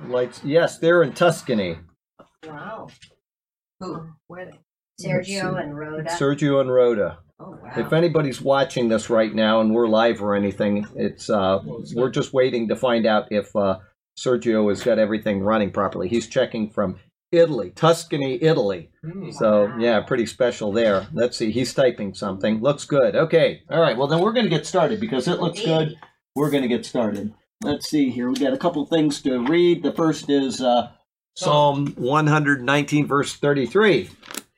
Lights. Yes, they're in Tuscany. Wow. Who? Where they? Sergio and Rhoda. Sergio and Rhoda. Oh wow. If anybody's watching this right now and we're live or anything, it's uh, Well, it's we're just waiting to find out if uh, Sergio has got everything running properly. He's checking from Italy, Tuscany, Italy. Hmm. So yeah, pretty special there. Let's see, he's typing something. Looks good. Okay, all right. Well, then we're going to get started because it looks good. We're going to get started. Let's see here. We got a couple things to read. The first is uh, Psalm 119, verse 33.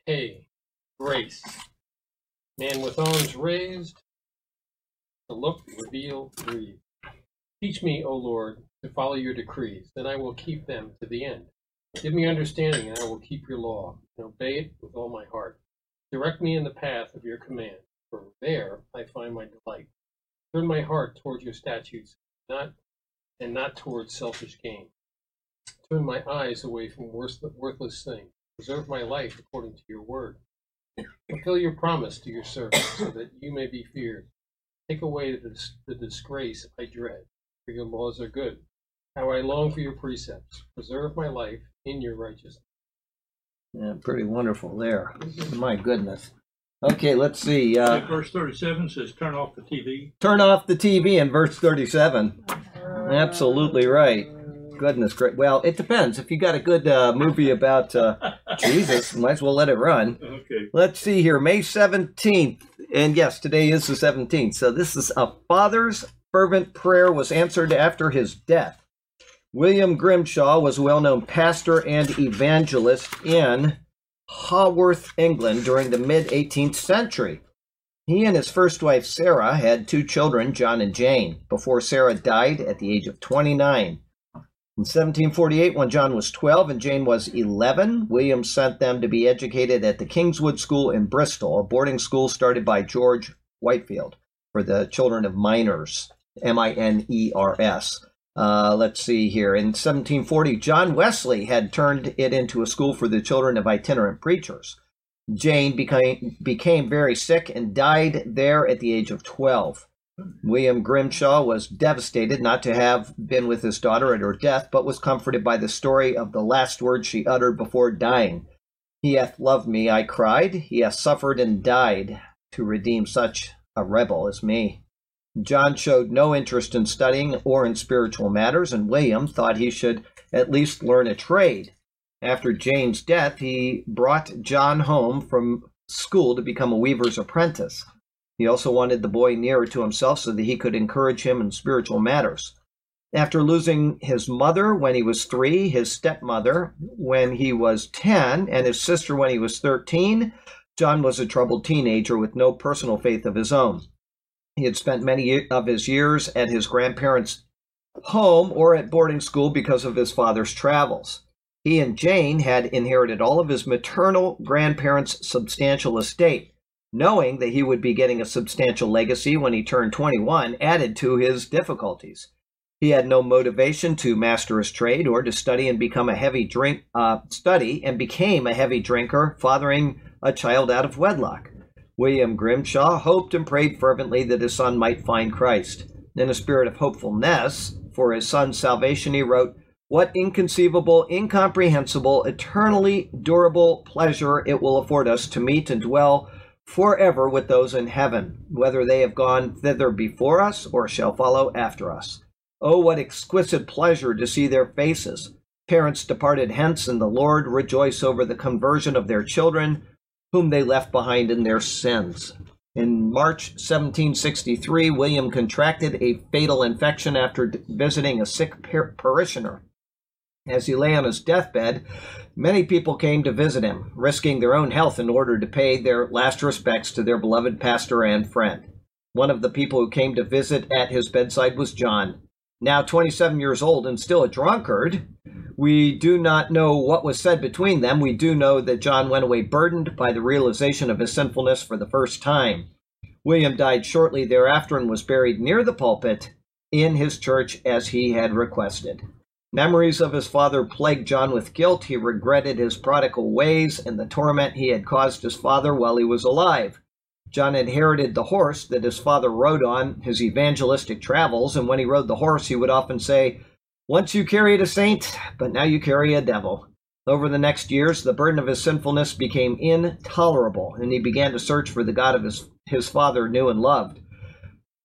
Hey, grace. Man with arms raised, to look, reveal, breathe. Teach me, O Lord, to follow your decrees, then I will keep them to the end. Give me understanding, and I will keep your law, and obey it with all my heart. Direct me in the path of your command, for there I find my delight. Turn my heart towards your statutes, not and not towards selfish gain. Turn my eyes away from worthless, worthless things. Preserve my life according to your word. Fulfill your promise to your servant, so that you may be feared. Take away the, dis- the disgrace I dread, for your laws are good. How I long for your precepts. Preserve my life in your righteousness. Yeah, pretty wonderful there. My goodness. Okay, let's see. Uh, Yeah, verse 37 says, Turn off the TV. turn off the TV in verse 37. Absolutely right. Goodness great. Well, it depends. If you got a good uh, movie about uh, Jesus, might as well let it run. Okay. Let's see here. May 17th. And yes, today is the 17th. So this is a father's fervent prayer was answered after his death. William Grimshaw was a well known pastor and evangelist in Haworth, England during the mid 18th century. He and his first wife Sarah had two children, John and Jane, before Sarah died at the age of 29. In 1748, when John was 12 and Jane was 11, William sent them to be educated at the Kingswood School in Bristol, a boarding school started by George Whitefield for the children of miners, M I N E R S. Uh, let's see here. In 1740, John Wesley had turned it into a school for the children of itinerant preachers. Jane became, became very sick and died there at the age of 12. William Grimshaw was devastated not to have been with his daughter at her death, but was comforted by the story of the last words she uttered before dying. He hath loved me, I cried. He hath suffered and died to redeem such a rebel as me. John showed no interest in studying or in spiritual matters, and William thought he should at least learn a trade. After Jane's death, he brought John home from school to become a weaver's apprentice. He also wanted the boy nearer to himself so that he could encourage him in spiritual matters. After losing his mother when he was three, his stepmother when he was 10, and his sister when he was 13, John was a troubled teenager with no personal faith of his own. He had spent many of his years at his grandparents' home or at boarding school because of his father's travels. He and Jane had inherited all of his maternal grandparents' substantial estate. Knowing that he would be getting a substantial legacy when he turned 21 added to his difficulties. He had no motivation to master his trade or to study and become a heavy drink uh, study and became a heavy drinker, fathering a child out of wedlock. William Grimshaw hoped and prayed fervently that his son might find Christ. In a spirit of hopefulness for his son's salvation, he wrote, What inconceivable, incomprehensible, eternally durable pleasure it will afford us to meet and dwell forever with those in heaven, whether they have gone thither before us or shall follow after us. Oh, what exquisite pleasure to see their faces. Parents departed hence, and the Lord rejoice over the conversion of their children, whom they left behind in their sins. In March 1763, William contracted a fatal infection after visiting a sick par- parishioner. As he lay on his deathbed, many people came to visit him, risking their own health in order to pay their last respects to their beloved pastor and friend. One of the people who came to visit at his bedside was John, now 27 years old and still a drunkard. We do not know what was said between them. We do know that John went away burdened by the realization of his sinfulness for the first time. William died shortly thereafter and was buried near the pulpit in his church as he had requested. Memories of his father plagued John with guilt. He regretted his prodigal ways and the torment he had caused his father while he was alive. John inherited the horse that his father rode on his evangelistic travels, and when he rode the horse, he would often say, Once you carried a saint, but now you carry a devil. Over the next years, the burden of his sinfulness became intolerable, and he began to search for the God of his, his father knew and loved.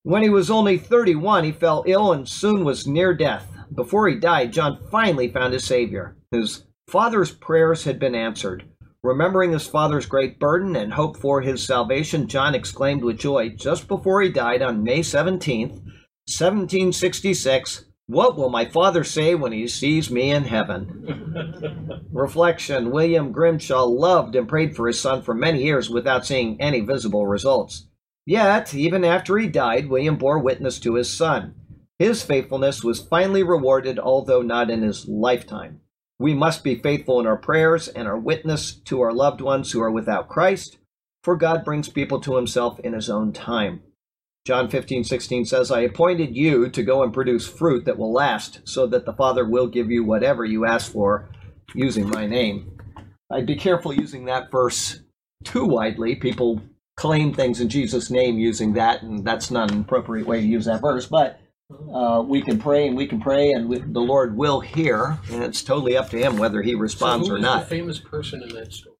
When he was only 31, he fell ill and soon was near death. Before he died, John finally found his Savior. His father's prayers had been answered. Remembering his father's great burden and hope for his salvation, John exclaimed with joy just before he died on May 17th, 1766, What will my father say when he sees me in heaven? Reflection William Grimshaw loved and prayed for his son for many years without seeing any visible results. Yet, even after he died, William bore witness to his son. His faithfulness was finally rewarded, although not in his lifetime. We must be faithful in our prayers and our witness to our loved ones who are without Christ, for God brings people to himself in his own time. John 15, 16 says, I appointed you to go and produce fruit that will last, so that the Father will give you whatever you ask for using my name. I'd be careful using that verse too widely. People claim things in Jesus' name using that, and that's not an appropriate way to use that verse. But uh, we can pray and we can pray, and we, the Lord will hear, and it's totally up to Him whether He responds so who or not. the famous person in that story?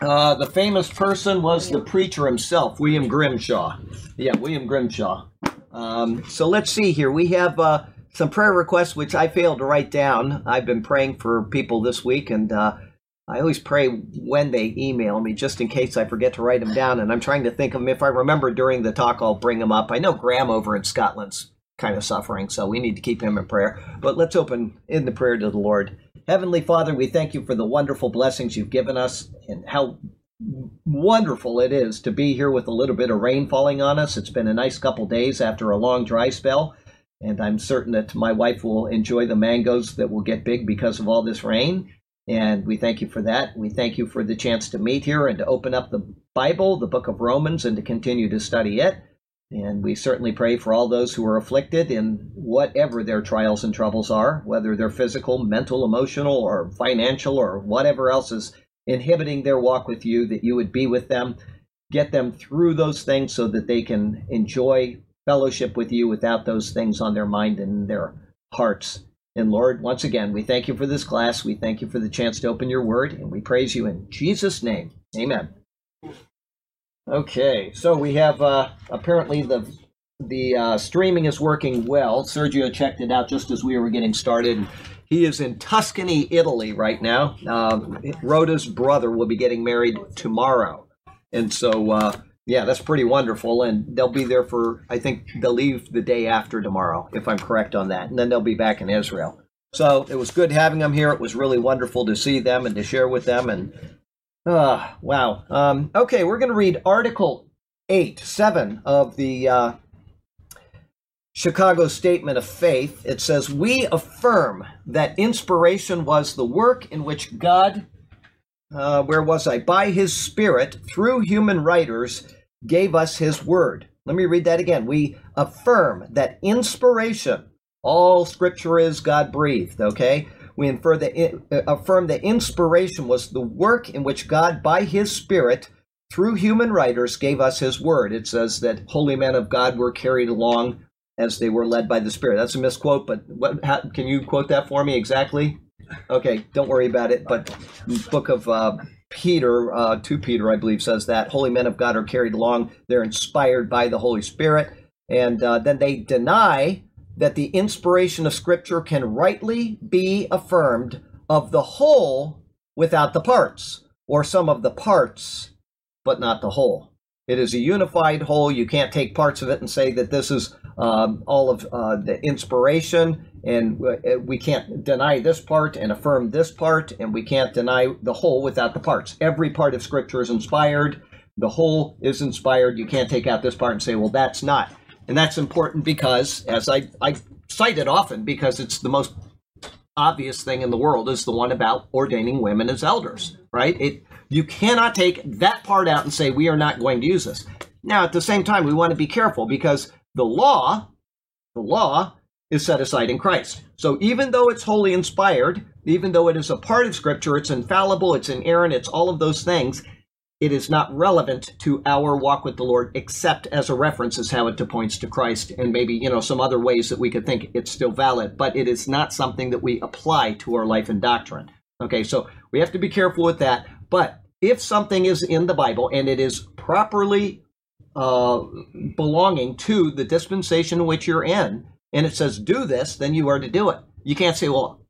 Uh, the famous person was the preacher himself, William Grimshaw. Yeah, William Grimshaw. Um, so let's see here. We have uh, some prayer requests, which I failed to write down. I've been praying for people this week, and uh, I always pray when they email me, just in case I forget to write them down. And I'm trying to think of them. If I remember during the talk, I'll bring them up. I know Graham over in Scotland's kind of suffering, so we need to keep him in prayer. But let's open in the prayer to the Lord. Heavenly Father, we thank you for the wonderful blessings you've given us and how wonderful it is to be here with a little bit of rain falling on us. It's been a nice couple days after a long dry spell, and I'm certain that my wife will enjoy the mangoes that will get big because of all this rain. And we thank you for that. We thank you for the chance to meet here and to open up the Bible, the book of Romans, and to continue to study it. And we certainly pray for all those who are afflicted in whatever their trials and troubles are, whether they're physical, mental, emotional, or financial, or whatever else is inhibiting their walk with you, that you would be with them, get them through those things so that they can enjoy fellowship with you without those things on their mind and their hearts. And Lord, once again, we thank you for this class. We thank you for the chance to open your word, and we praise you in Jesus' name. Amen. Okay, so we have uh, apparently the the uh, streaming is working well. Sergio checked it out just as we were getting started. He is in Tuscany, Italy, right now. Um, Rhoda's brother will be getting married tomorrow, and so uh, yeah, that's pretty wonderful. And they'll be there for I think they'll leave the day after tomorrow, if I'm correct on that, and then they'll be back in Israel. So it was good having them here. It was really wonderful to see them and to share with them and Ah, wow. Um, okay, we're going to read Article 8, 7 of the uh, Chicago Statement of Faith. It says, We affirm that inspiration was the work in which God, uh, where was I? By his Spirit, through human writers, gave us his word. Let me read that again. We affirm that inspiration, all scripture is God breathed, okay? We infer that uh, affirm that inspiration was the work in which God, by His Spirit, through human writers, gave us His word. It says that holy men of God were carried along as they were led by the Spirit. That's a misquote, but what? How, can you quote that for me exactly? Okay, don't worry about it. But book of uh, Peter, uh, to Peter, I believe, says that holy men of God are carried along. They're inspired by the Holy Spirit, and uh, then they deny that the inspiration of Scripture can rightly be affirmed of the whole without the parts, or some of the parts, but not the whole. It is a unified whole. You can't take parts of it and say that this is um, all of uh, the inspiration, and we can't deny this part and affirm this part, and we can't deny the whole without the parts. Every part of Scripture is inspired. The whole is inspired. You can't take out this part and say, well, that's not. And that's important because, as I, I cite it often, because it's the most obvious thing in the world is the one about ordaining women as elders, right? It you cannot take that part out and say we are not going to use this. Now, at the same time, we want to be careful because the law, the law is set aside in Christ. So even though it's wholly inspired, even though it is a part of Scripture, it's infallible, it's inerrant, it's all of those things. It is not relevant to our walk with the Lord except as a reference as how it points to Christ and maybe, you know, some other ways that we could think it's still valid, but it is not something that we apply to our life and doctrine. Okay, so we have to be careful with that. But if something is in the Bible and it is properly uh, belonging to the dispensation in which you're in, and it says do this, then you are to do it. You can't say, well,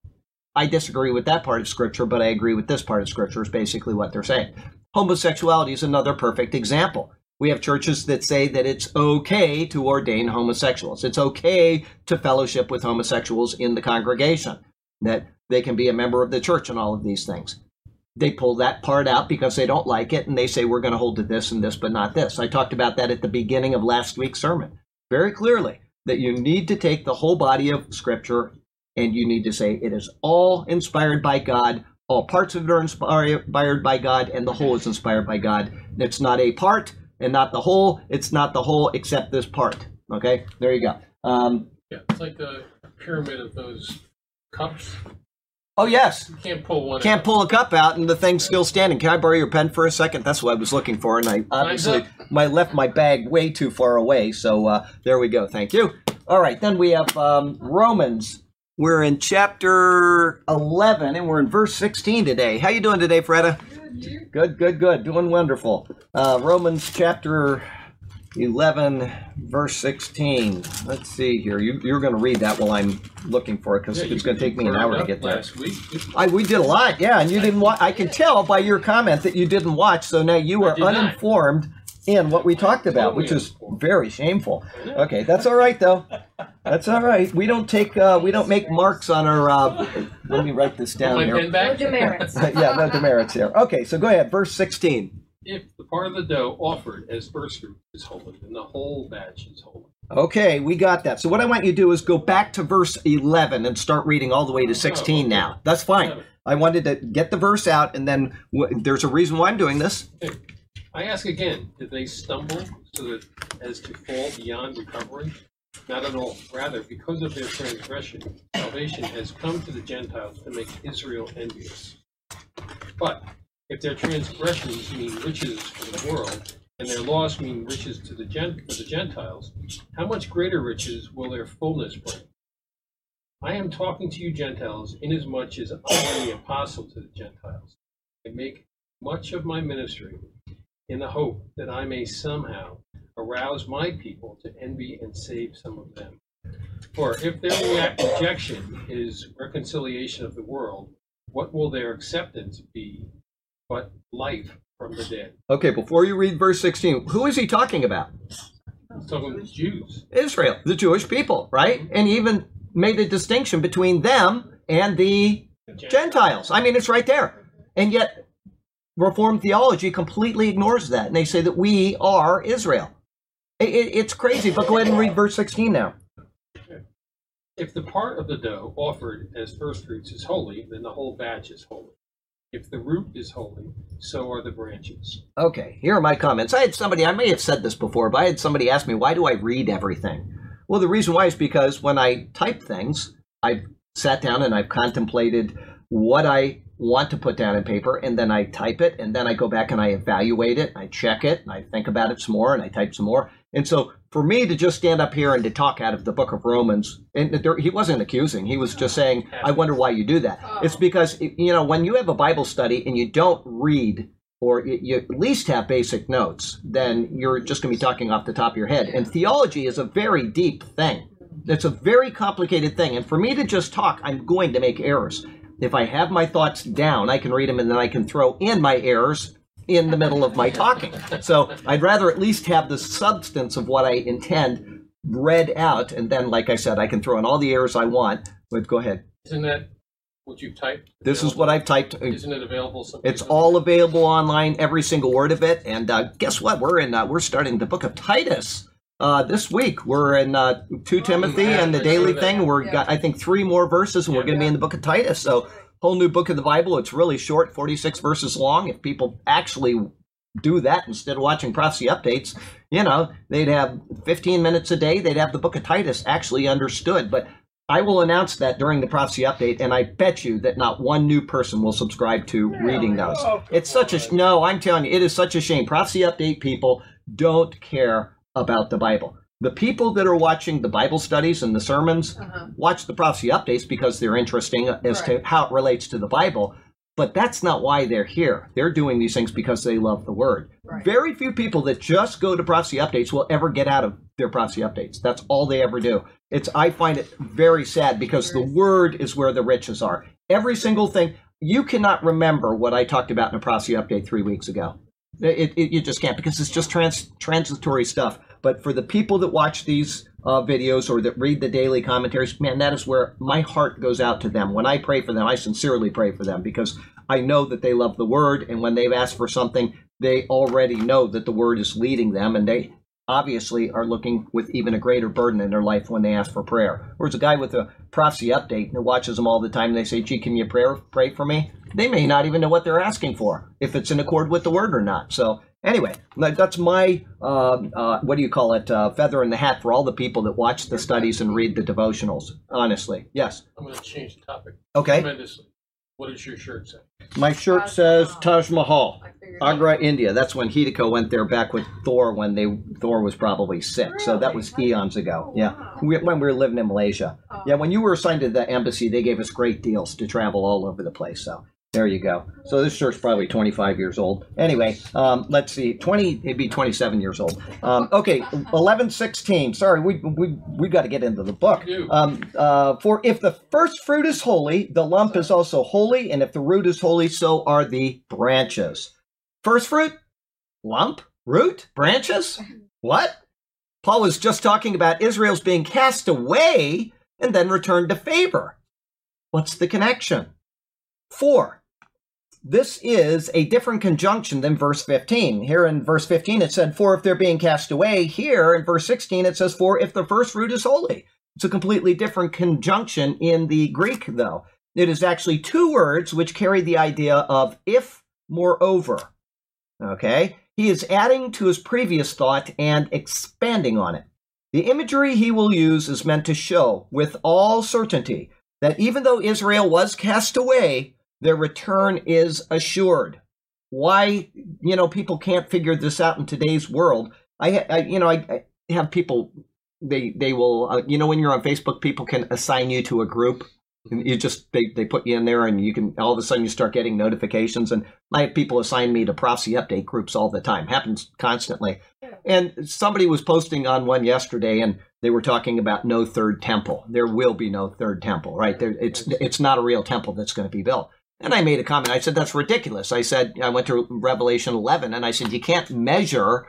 I disagree with that part of Scripture, but I agree with this part of Scripture, is basically what they're saying. Homosexuality is another perfect example. We have churches that say that it's okay to ordain homosexuals. It's okay to fellowship with homosexuals in the congregation, that they can be a member of the church and all of these things. They pull that part out because they don't like it and they say, we're going to hold to this and this, but not this. I talked about that at the beginning of last week's sermon very clearly that you need to take the whole body of Scripture and you need to say it is all inspired by God. All parts of it are inspired by God, and the whole is inspired by God. It's not a part and not the whole. It's not the whole except this part. Okay, there you go. Um, Yeah, it's like the pyramid of those cups. oh yes, You can't pull one. can't out. pull a cup out and the thing's still standing. Can I borrow your pen for a second? That's what I was looking for, and I obviously my left my bag way too far away. So uh, there we go. Thank you. All right, then we have um, Romans. We're in chapter eleven, and we're in verse sixteen today. How you doing today, Freda? Good, good, good. Doing wonderful. Uh, Romans chapter 11, verse 16. Let's see here. You, you're going to read that while I'm looking for it because Yeah, it's going to take me an hour to get there. I, we did a lot, yeah, and you didn't watch. I can tell by your comment that you didn't watch, so now you are uninformed. not. Uninformed in what we talked about, which is very shameful. Okay, that's all right though. That's all right. We don't take, uh, we don't make marks on our. Uh, let me write this down here. pen back. No demerits. yeah, no demerits here. Okay, so go ahead. Verse 16. If the part of the dough offered as first fruit is holy, then the whole batch is holy. Okay, we got that. So what I want you to do is go back to verse 11 and start reading all the way to 16 now. That's fine. I wanted to get the verse out, and then w- there's a reason why I'm doing this. I ask again, did they stumble so that as to fall beyond recovery? Not at all. Rather, because of their transgression, salvation has come to the Gentiles to make Israel envious. But if their transgressions mean riches for the world, and their loss mean riches to the for the Gentiles, how much greater riches will their fullness bring? I am talking to you Gentiles, inasmuch as I am the apostle to the Gentiles. I make much of my ministry in the hope that I may somehow arouse my people to envy and save some of them. For if their rejection is reconciliation of the world, what will their acceptance be but life from the dead? Okay, before you read verse 16, who is he talking about? He's talking to Jews. Israel, the Jewish people, right? And he even made a distinction between them and the Gentiles. I mean, it's right there. And yet, Reformed theology completely ignores that. And they say that we are Israel. It, it- it's crazy, but go ahead and read verse 16 now. If the part of the dough offered as first fruits is holy, then the whole batch is holy. If the root is holy, so are the branches. Okay, here are my comments. I had somebody, I may have said this before, but I had somebody ask me, why do I read everything? Well, the reason why is because when I type things, I've sat down and I've contemplated what I want to put down in paper, and then I type it, and then I go back and I evaluate it, I check it, and I think about it some more, and I type some more. And so for me to just stand up here and to talk out of the book of Romans, and there, he wasn't accusing, he was just oh, saying, I wonder why you do that. Oh. It's because, you know, when you have a Bible study and you don't read or you, you at least have basic notes, then you're just going to be talking off the top of your head. And theology is a very deep thing. It's a very complicated thing. And for me to just talk, I'm going to make errors. If I have my thoughts down, I can read them and then I can throw in my errors in the middle of my talking. So I'd rather at least have the substance of what I intend read out. And then, like I said, I can throw in all the errors I want. But go ahead. Isn't that what you've typed? This is what I've typed. Isn't it available? It's all available online, every single word of it. And uh, guess what? We're in. Uh, we're starting the book of Titus uh, this week. We're in uh, two Timothy yeah, and the daily saw thing. We're Yeah. got I think three more verses, and we're going to be in the book of Titus. So whole new book of the Bible. It's really short, forty six verses long. If people actually do that instead of watching prophecy updates, you know, they'd have fifteen minutes a day. They'd have the book of Titus actually understood. But I will announce that during the prophecy update, and I bet you that not one new person will subscribe to reading those. Oh, it's such a sh- no. I'm telling you, it is such a shame. Prophecy update people don't care about the Bible. The people that are watching the Bible studies and the sermons Uh-huh. watch the prophecy updates because they're interesting as to how it relates to the Bible. But that's not why they're here. They're doing these things because they love the word. Right. Very few people that just go to prophecy updates will ever get out of their prophecy updates. That's all they ever do. It's I find it very sad because the word is where the riches are. Every single thing you cannot remember what I talked about in a prophecy update three weeks ago. It, it, you just can't because it's just trans, transitory stuff. But for the people that watch these uh, videos or that read the daily commentaries, man, that is where my heart goes out to them. When I pray for them, I sincerely pray for them because I know that they love the word. And when they've asked for something, they already know that the word is leading them. And they obviously are looking with even a greater burden in their life when they ask for prayer. Whereas a guy with a prophecy update that watches them all the time, and they say, gee, can you pray, pray for me? They may not even know what they're asking for, if it's in accord with the word or not. So anyway, that's my, um uh, what do you call it, uh, feather in the hat for all the people that watch the studies and read the devotionals. Honestly, yes. I'm going to change the topic Okay. tremendously. What does your shirt say? My shirt Taj says Mahal. Taj Mahal. I figured out. Agra, India. That's when Hideko went there back with Thor when they Thor was probably sick. So that was Really? eons ago. Oh, Yeah, wow. we, when we were living in Malaysia. Oh. Yeah, when you were assigned to the embassy, they gave us great deals to travel all over the place. So there you go. So this shirt's probably 25 years old. Anyway, um, let's see, 20, it'd be 27 years old. Um, okay, 11, 16. Sorry, we we we got to get into the book. Um, uh, for if the first fruit is holy, the lump is also holy, and if the root is holy, so are the branches. First fruit, lump, root, branches. What? Paul was just talking about Israel's being cast away and then returned to favor. What's the connection? Four. This is a different conjunction than verse 15. Here in verse 15 it said, For if they're being cast away. Here in verse 16 it says, For if the first root is holy. It's a completely different conjunction in the Greek, though. It is actually two words which carry the idea of if, moreover. Okay? He is adding to his previous thought and expanding on it. The imagery he will use is meant to show with all certainty that even though Israel was cast away, their return is assured. Why, you know, people can't figure this out in today's world. I, I you know, I, I have people. They they will, uh, you know, when you're on Facebook, people can assign you to a group. And you just they, they put you in there, and you can all of a sudden you start getting notifications. And I have people assign me to prophecy update groups all the time. Happens constantly. And somebody was posting on one yesterday, and they were talking about no third temple. There will be no third temple, right? There, it's it's not a real temple that's going to be built. And I made a comment. I said that's ridiculous. I said I went to Revelation 11, and I said you can't measure.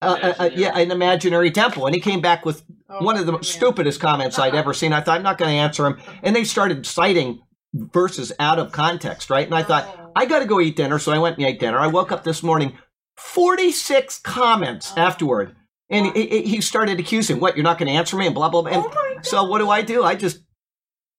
Uh, uh, uh, yeah, an imaginary temple, and he came back with Oh, one of the yeah. stupidest comments I'd ever seen. I thought I'm not going to answer him, and they started citing verses out of context, right? And I thought Oh. I got to go eat dinner, so I went and ate dinner. I woke up this morning, 46 comments Oh. afterward. And he, he- he started accusing, what, you're not going to answer me? And blah, blah, blah. And Oh my so what do I do? I just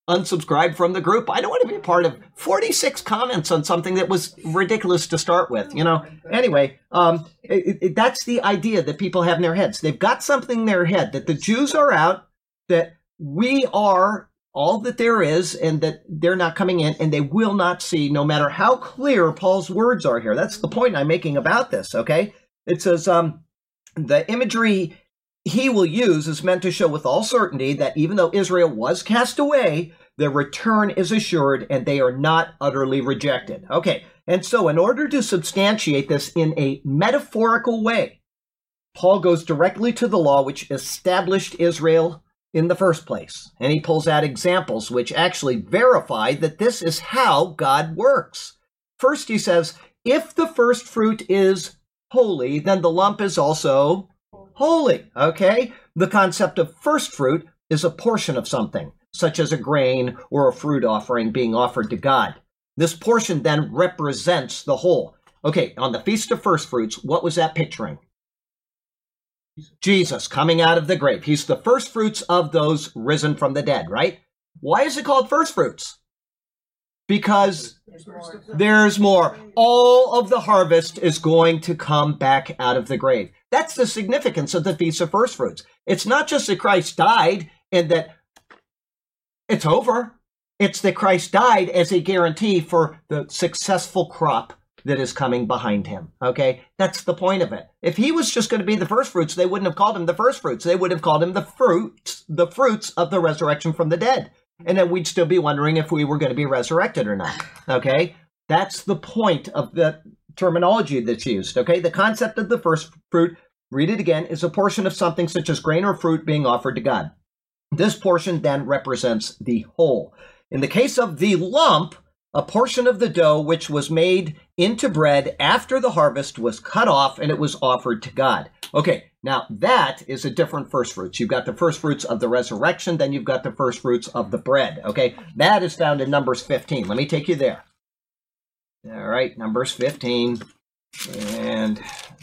unsubscribe from the group. I don't want to be a part of 46 comments on something that was ridiculous to start with, you know? Anyway, um, it, it, that's the idea that people have in their heads. They've got something in their head that the Jews are out, that we are all that there is, and that they're not coming in, and they will not see, no matter how clear Paul's words are here. That's the point I'm making about this, okay? It says, um, the imagery he will use is meant to show with all certainty that even though Israel was cast away, their return is assured and they are not utterly rejected. Okay, and so in order to substantiate this in a metaphorical way, Paul goes directly to the law which established Israel in the first place. And he pulls out examples which actually verify that this is how God works. First, he says, if the first fruit is holy, then the lump is also holy. Okay? The concept of first fruit is a portion of something, such as a grain or a fruit offering being offered to God. This portion then represents the whole. Okay, on the Feast of First Fruits, what was that picturing? Jesus coming out of the grave. He's the first fruits of those risen from the dead, right? Why is it called first fruits? Because There's more. All of the harvest is going to come back out of the grave. That's the significance of the Feast of First Fruits. It's not just that Christ died and that It's over. It's that Christ died as a guarantee for the successful crop that is coming behind him. Okay? That's the point of it. If he was just going to be the first fruits, they wouldn't have called him the first fruits. They would have called him the fruits, the fruits of the resurrection from the dead. And then we'd still be wondering if we were going to be resurrected or not. Okay? That's the point of the terminology that's used. Okay? The concept of the first fruit, read it again, is a portion of something such as grain or fruit being offered to God. This portion then represents the whole. In the case of the lump, a portion of the dough which was made into bread after the harvest was cut off and it was offered to God. Okay, now that is a different first fruits. You've got the first fruits of the resurrection, then you've got the first fruits of the bread. Okay, that is found in Numbers 15. Let me take you there. All right, Numbers 15 and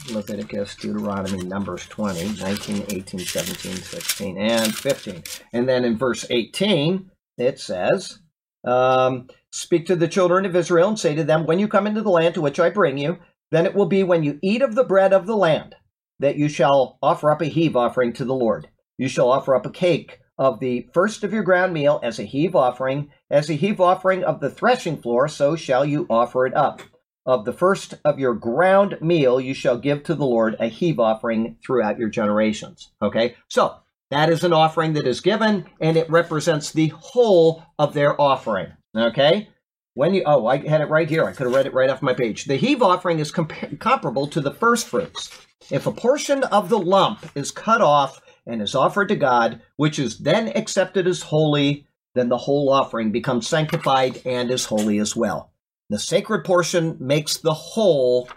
Leviticus, Deuteronomy, Numbers 20, 19, 18, 17, 16, and 15. And then in verse 18, it says, um, Speak to the children of Israel and say to them, When you come into the land to which I bring you, then it will be when you eat of the bread of the land that you shall offer up a heave offering to the Lord. You shall offer up a cake of the first of your ground meal as a heave offering, as a heave offering of the threshing floor, so shall you offer it up. Of the first of your ground meal, you shall give to the Lord a heave offering throughout your generations. Okay, so that is an offering that is given, and it represents the whole of their offering. Okay, when you oh, I had it right here. I could have read it right off my page. The heave offering is compa- comparable to the first fruits. If a portion of the lump is cut off and is offered to God, which is then accepted as holy, then the whole offering becomes sanctified and is holy as well. The sacred portion makes the whole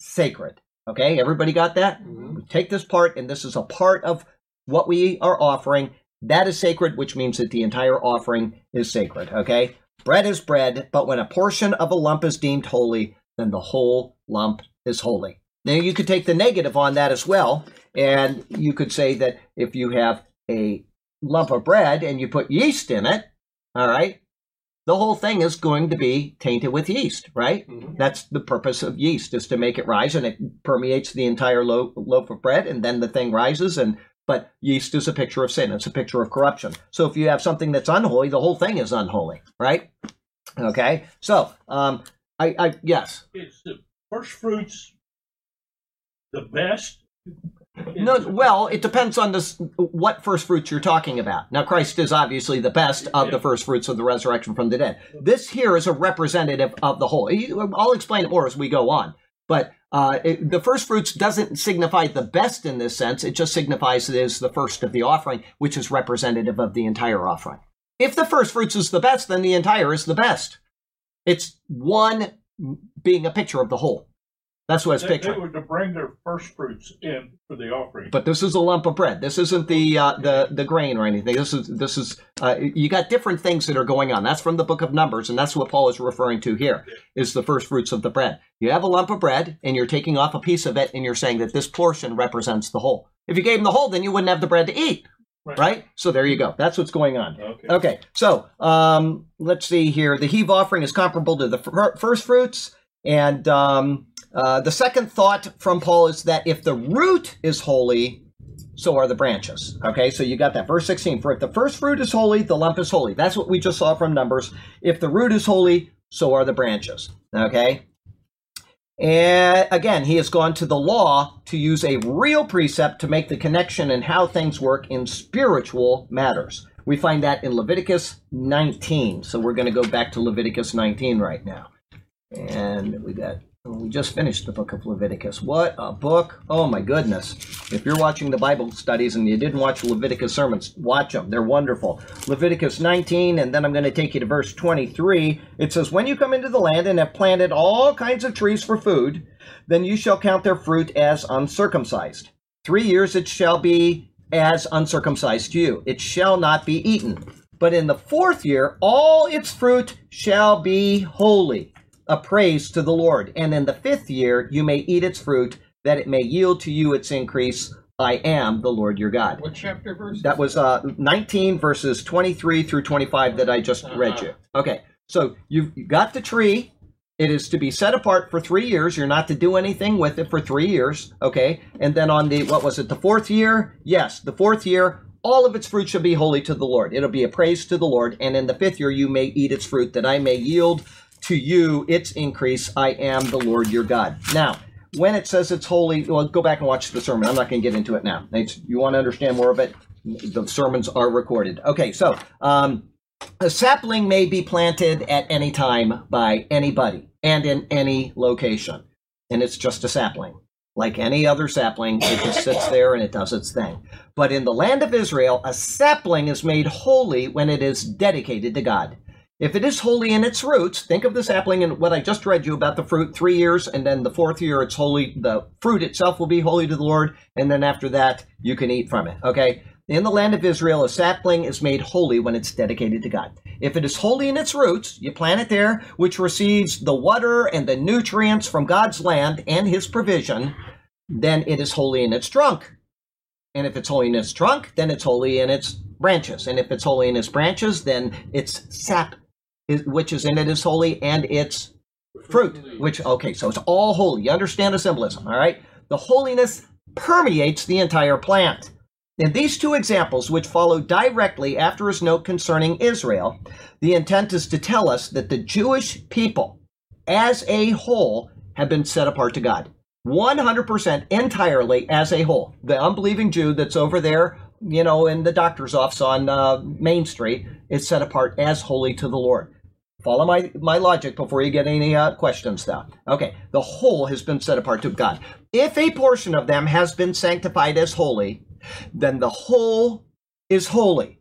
sacred. Okay, everybody got that? Mhm. We take this part, and this is a part of what we are offering. That is sacred, which means that the entire offering is sacred. Okay, bread is bread, but when a portion of a lump is deemed holy, then the whole lump is holy. Now, you could take the negative on that as well, and you could say that if you have a lump of bread and you put yeast in it, all right, the whole thing is going to be tainted with yeast, right? Mhm. That's the purpose of yeast is to make it rise and it permeates the entire lo- loaf of bread and then the thing rises and but yeast is a picture of sin. It's a picture of corruption. So if you have something that's unholy, the whole thing is unholy, right? Okay. So, um, I, I yes, Is the first fruits the best? No. Well, it depends on this what first fruits you're talking about. Now, Christ is obviously the best of the first fruits of the resurrection from the dead. This here is a representative of the whole. I'll explain it more as we go on. But uh, it, the first fruits doesn't signify the best in this sense. It just signifies it is the first of the offering, which is representative of the entire offering. If the first fruits is the best, then the entire is the best. It's one being a picture of the whole. That's what it's They, they were to bring their first fruits in for the offering. But this is a lump of bread. This isn't the uh, the the grain or anything. This is this is uh, you got different things that are going on. That's from the book of Numbers, and that's what Paul is referring to here. Is the first fruits of the bread. You have a lump of bread, and you're taking off a piece of it, and you're saying that this portion represents the whole. If you gave him the whole, then you wouldn't have the bread to eat, Right. right? So there you go. That's what's going on. okay. Okay, so um, let's see here. The heave offering is comparable to the fir- first fruits. And um, uh, the second thought from Paul is that if the root is holy, so are the branches. Okay, so you got that. Verse 16 For if the first fruit is holy, the lump is holy. That's what we just saw from Numbers. If the root is holy, so are the branches. Okay? And again, he has gone to the law to use a real precept to make the connection in how things work in spiritual matters. We find that in Leviticus 19. So we're going to go back to Leviticus 19 right now. And we got we just finished the book of Leviticus. What a book! Oh my goodness. If you're watching the Bible studies and you didn't watch Leviticus sermons, watch them. They're wonderful. Leviticus 19, and then I'm going to take you to verse 23. It says, When you come into the land and have planted all kinds of trees for food, then you shall count their fruit as uncircumcised. Three years it shall be as uncircumcised to you. It shall not be eaten. But in the fourth year, all its fruit shall be holy a praise to the Lord. And in the fifth year, you may eat its fruit, that it may yield to you its increase. I am the Lord your God. What chapter verse? That was uh, 19 verses 23 through 25 that I just read you. Okay, so you've you got the tree. It is to be set apart for three years. You're not to do anything with it for three years. Okay, and then on the what was it? The fourth year? Yes, the fourth year. all of its fruit shall be holy to the Lord. It'll be a praise to the Lord. And in the fifth year, you may eat its fruit, that I may yield to you its increase. I am the Lord your God. Now, when it says it's holy, well, go back and watch the sermon. I'm not going to get into it now. It's, you want to understand more of it? The sermons are recorded. Okay, so um, a sapling may be planted at any time by anybody and in any location, and it's just a sapling. Like any other sapling, it just sits there and it does its thing. But in the land of Israel, a sapling is made holy when it is dedicated to God. If it is holy in its roots, think of the sapling and what I just read you about the fruit, three years, and then the fourth year it's holy, the fruit itself will be holy to the Lord, and then after that you can eat from it. Okay? In the land of Israel, a sapling is made holy when it's dedicated to God. If it is holy in its roots, you plant it there, which receives the water and the nutrients from God's land and his provision, then it is holy in its trunk. And if it's holy in its trunk, then it's holy in its branches. And if it's holy in its branches, then its sap, which is in it, is holy, and its fruit, which, okay, so it's all holy. You understand the symbolism, all right? The holiness permeates the entire plant. In these two examples, which follow directly after his note concerning Israel, the intent is to tell us that the Jewish people, as a whole, have been set apart to God. 100% entirely as a whole. The unbelieving Jew that's over there, you know, in the doctor's office on uh, Main Street is set apart as holy to the Lord. Follow my, my logic before you get any uh, questions, though. Okay, the whole has been set apart to God. If a portion of them has been sanctified as holy, then the whole is holy.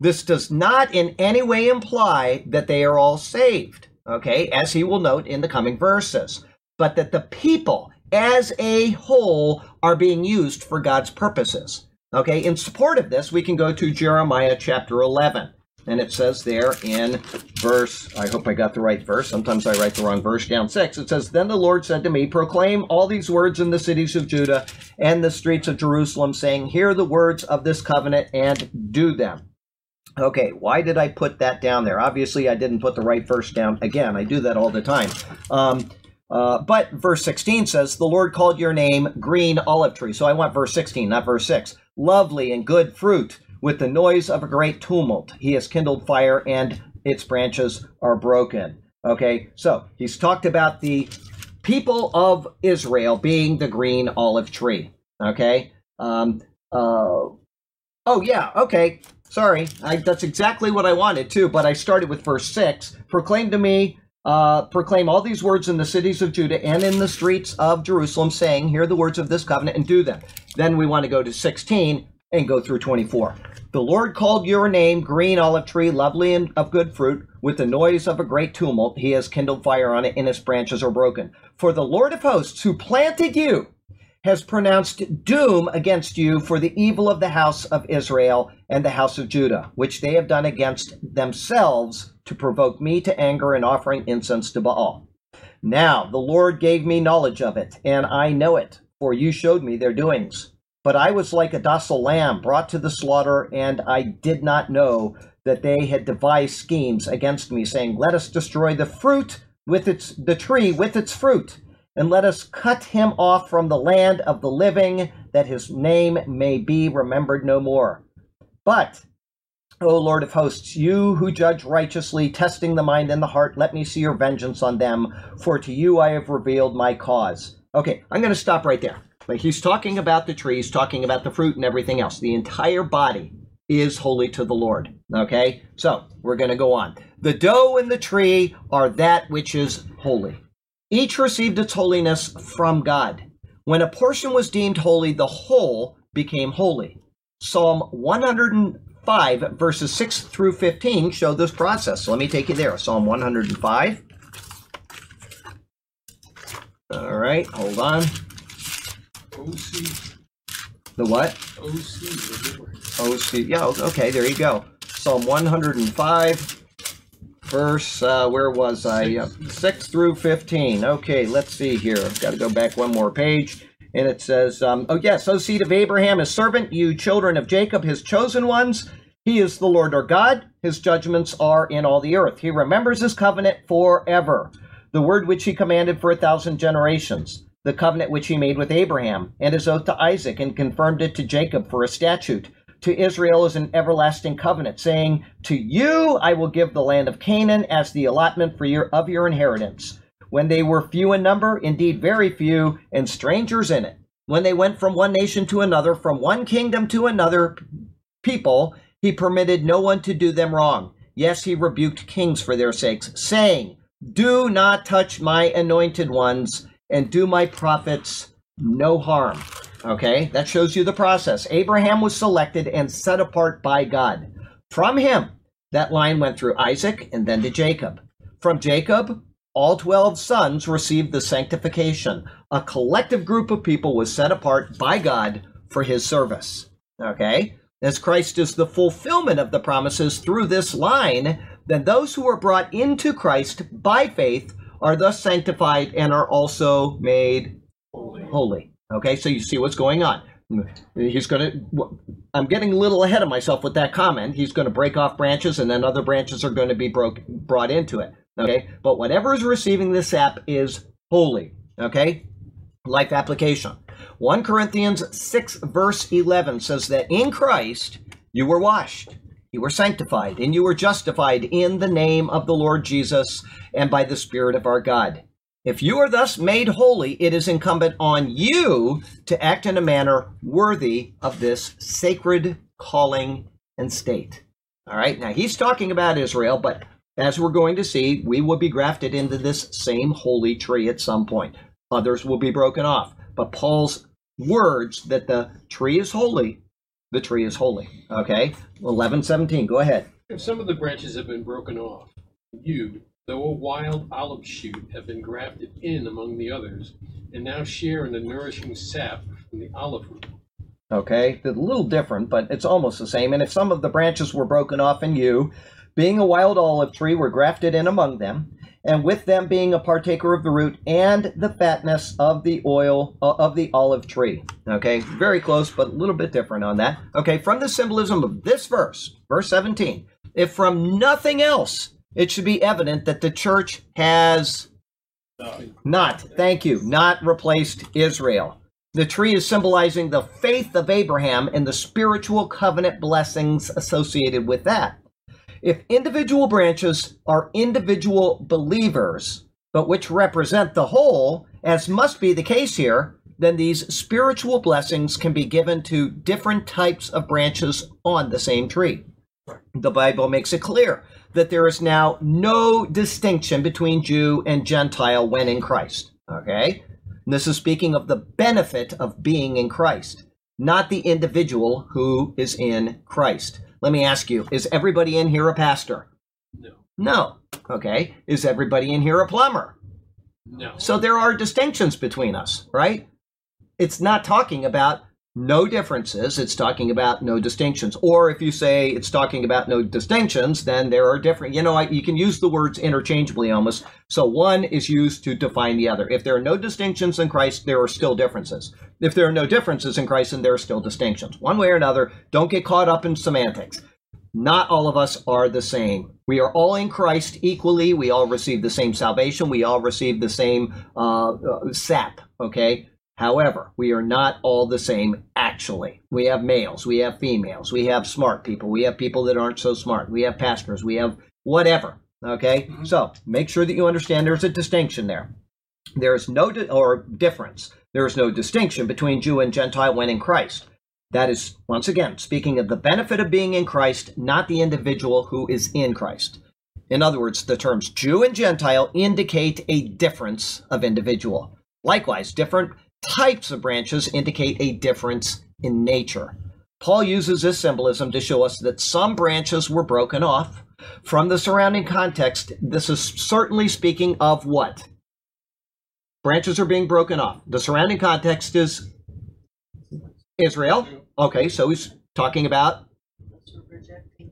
This does not in any way imply that they are all saved, okay, as he will note in the coming verses, but that the people as a whole are being used for God's purposes. Okay, in support of this, we can go to Jeremiah chapter 11. And it says there in verse, I hope I got the right verse. Sometimes I write the wrong verse down six. It says, Then the Lord said to me, Proclaim all these words in the cities of Judah and the streets of Jerusalem, saying, Hear the words of this covenant and do them. Okay, why did I put that down there? Obviously, I didn't put the right verse down. Again, I do that all the time. Um, uh, but verse 16 says, The Lord called your name green olive tree. So I want verse 16, not verse 6. Lovely and good fruit with the noise of a great tumult. He has kindled fire and its branches are broken. Okay, so he's talked about the people of Israel being the green olive tree. Okay, um, uh, oh yeah, okay. Sorry, I, that's exactly what I wanted too. But I started with verse six. Proclaim to me uh, proclaim all these words in the cities of Judah and in the streets of Jerusalem, saying, Hear the words of this covenant and do them. Then we want to go to 16 and go through 24. The Lord called your name green olive tree, lovely and of good fruit. With the noise of a great tumult, he has kindled fire on it, and its branches are broken. For the Lord of hosts, who planted you, has pronounced doom against you for the evil of the house of Israel and the house of Judah, which they have done against themselves to provoke me to anger in offering incense to Baal. Now the Lord gave me knowledge of it, and I know it, for you showed me their doings. But I was like a docile lamb brought to the slaughter, and I did not know that they had devised schemes against me, saying, Let us destroy the fruit with its the tree with its fruit, and let us cut him off from the land of the living, that his name may be remembered no more. But O Lord of hosts, you who judge righteously, testing the mind and the heart, let me see your vengeance on them, for to you I have revealed my cause. Okay, I'm going to stop right there. But he's talking about the trees, talking about the fruit and everything else. The entire body is holy to the Lord. Okay, so we're going to go on. The dough and the tree are that which is holy. Each received its holiness from God. When a portion was deemed holy, the whole became holy. Psalm 105, verses 6 through 15 show this process. So let me take you there. Psalm 105. All right, hold on. OC. The what? OC. OC. Yeah, okay, there you go. Psalm 105, verse, uh, where was I? Uh, 6 through 15. Okay, let's see here. I've got to go back one more page. And it says, um, Oh, yes, O seed of Abraham, his servant, you children of Jacob, his chosen ones. He is the Lord our God. His judgments are in all the earth. He remembers his covenant forever, the word which he commanded for a thousand generations, the covenant which he made with Abraham, and his oath to Isaac, and confirmed it to Jacob for a statute, to Israel as an everlasting covenant, saying, To you I will give the land of Canaan as the allotment for your, of your inheritance. When they were few in number, indeed very few, and strangers in it, when they went from one nation to another, from one kingdom to another people, he permitted no one to do them wrong. Yes, he rebuked kings for their sakes, saying, Do not touch my anointed ones, and do my prophets no harm. Okay, that shows you the process. Abraham was selected and set apart by God. From him, that line went through Isaac and then to Jacob. From Jacob, all 12 sons received the sanctification. A collective group of people was set apart by God for his service. Okay, as Christ is the fulfillment of the promises through this line, then those who are brought into Christ by faith are thus sanctified and are also made Holy. holy. Okay, so you see what's going on. He's going to, I'm getting a little ahead of myself with that comment. He's going to break off branches and then other branches are going to be broke, brought into it. Okay, but whatever is receiving this sap is holy. Okay, life application. 1 Corinthians 6, verse 11 says that in Christ you were washed, you were sanctified, and you were justified in the name of the Lord Jesus and by the Spirit of our God. If you are thus made holy, it is incumbent on you to act in a manner worthy of this sacred calling and state. All right, now he's talking about Israel, but as we're going to see, we will be grafted into this same holy tree at some point. Others will be broken off. But Paul's words that the tree is holy, the tree is holy. Okay, eleven seventeen. go ahead. If some of the branches have been broken off, you, though a wild olive shoot, have been grafted in among the others, and now share in the nourishing sap from the olive root. Okay, a little different, but it's almost the same. And if some of the branches were broken off in you, being a wild olive tree, were grafted in among them, and with them being a partaker of the root and the fatness of the oil uh, of the olive tree. Okay, very close, but a little bit different on that. Okay, from the symbolism of this verse, verse 17, if from nothing else, it should be evident that the church has not, thank you, not replaced Israel. The tree is symbolizing the faith of Abraham and the spiritual covenant blessings associated with that. If individual branches are individual believers, but which represent the whole, as must be the case here, then these spiritual blessings can be given to different types of branches on the same tree. The Bible makes it clear that there is now no distinction between Jew and Gentile when in Christ. Okay? And this is speaking of the benefit of being in Christ, not the individual who is in Christ. Let me ask you, is everybody in here a pastor? No. No. Okay. Is everybody in here a plumber? No. So there are distinctions between us, right? It's not talking about no differences, it's talking about no distinctions. Or if you say it's talking about no distinctions, then there are different, you know, I- you can use the words interchangeably almost. So one is used to define the other. If there are no distinctions in Christ, there are still differences. If there are no differences in Christ, then there are still distinctions. One way or another, don't get caught up in semantics. Not all of us are the same. We are all in Christ equally. We all receive the same salvation. We all receive the same uh, uh, sap, okay? However, we are not all the same actually. We have males, we have females, we have smart people, we have people that aren't so smart, we have pastors, we have whatever, okay? Mm-hmm. So make sure that you understand there's a distinction there. There is no di- or difference. There is no distinction between Jew and Gentile when in Christ. That is, once again, speaking of the benefit of being in Christ, not the individual who is in Christ. In other words, the terms Jew and Gentile indicate a difference of individual. Likewise, different types of branches indicate a difference in nature. Paul uses this symbolism to show us that some branches were broken off. From the surrounding context, this is certainly speaking of what? Branches are being broken off. The surrounding context is Israel. Okay, so he's talking about Those who are rejecting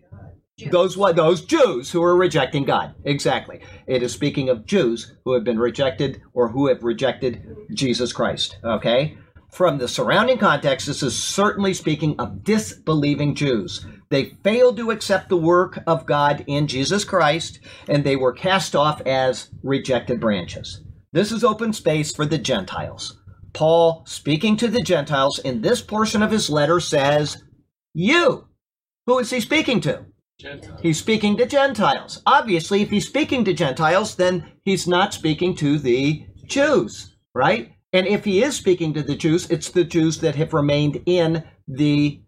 God. those what those Jews who are rejecting God. Exactly. It is speaking of Jews who have been rejected or who have rejected Jesus Christ. Okay? From the surrounding context, this is certainly speaking of disbelieving Jews. They failed to accept the work of God in Jesus Christ, and they were cast off as rejected branches. This is open space for the Gentiles. Paul, speaking to the Gentiles in this portion of his letter, says, you. Who is he speaking to? Gentile. He's speaking to Gentiles. Obviously, if he's speaking to Gentiles, then he's not speaking to the Jews, right? And if he is speaking to the Jews, it's the Jews that have remained in the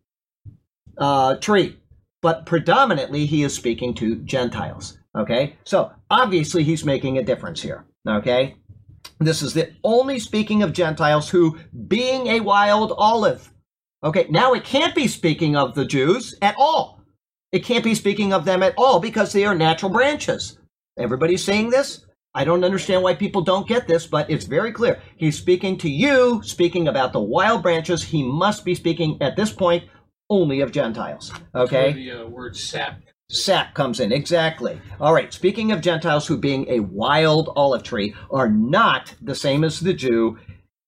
uh, tree. But predominantly, he is speaking to Gentiles, okay? So obviously, he's making a difference here, okay? This is the only speaking of Gentiles who, being a wild olive, okay, now it can't be speaking of the Jews at all. It can't be speaking of them at all because they are natural branches. Everybody's saying this? I don't understand why people don't get this, but it's very clear. He's speaking to you, speaking about the wild branches. He must be speaking at this point only of Gentiles. Okay? The uh, word sap. Sap comes in, exactly. All right, speaking of Gentiles who, being a wild olive tree, are not the same as the Jew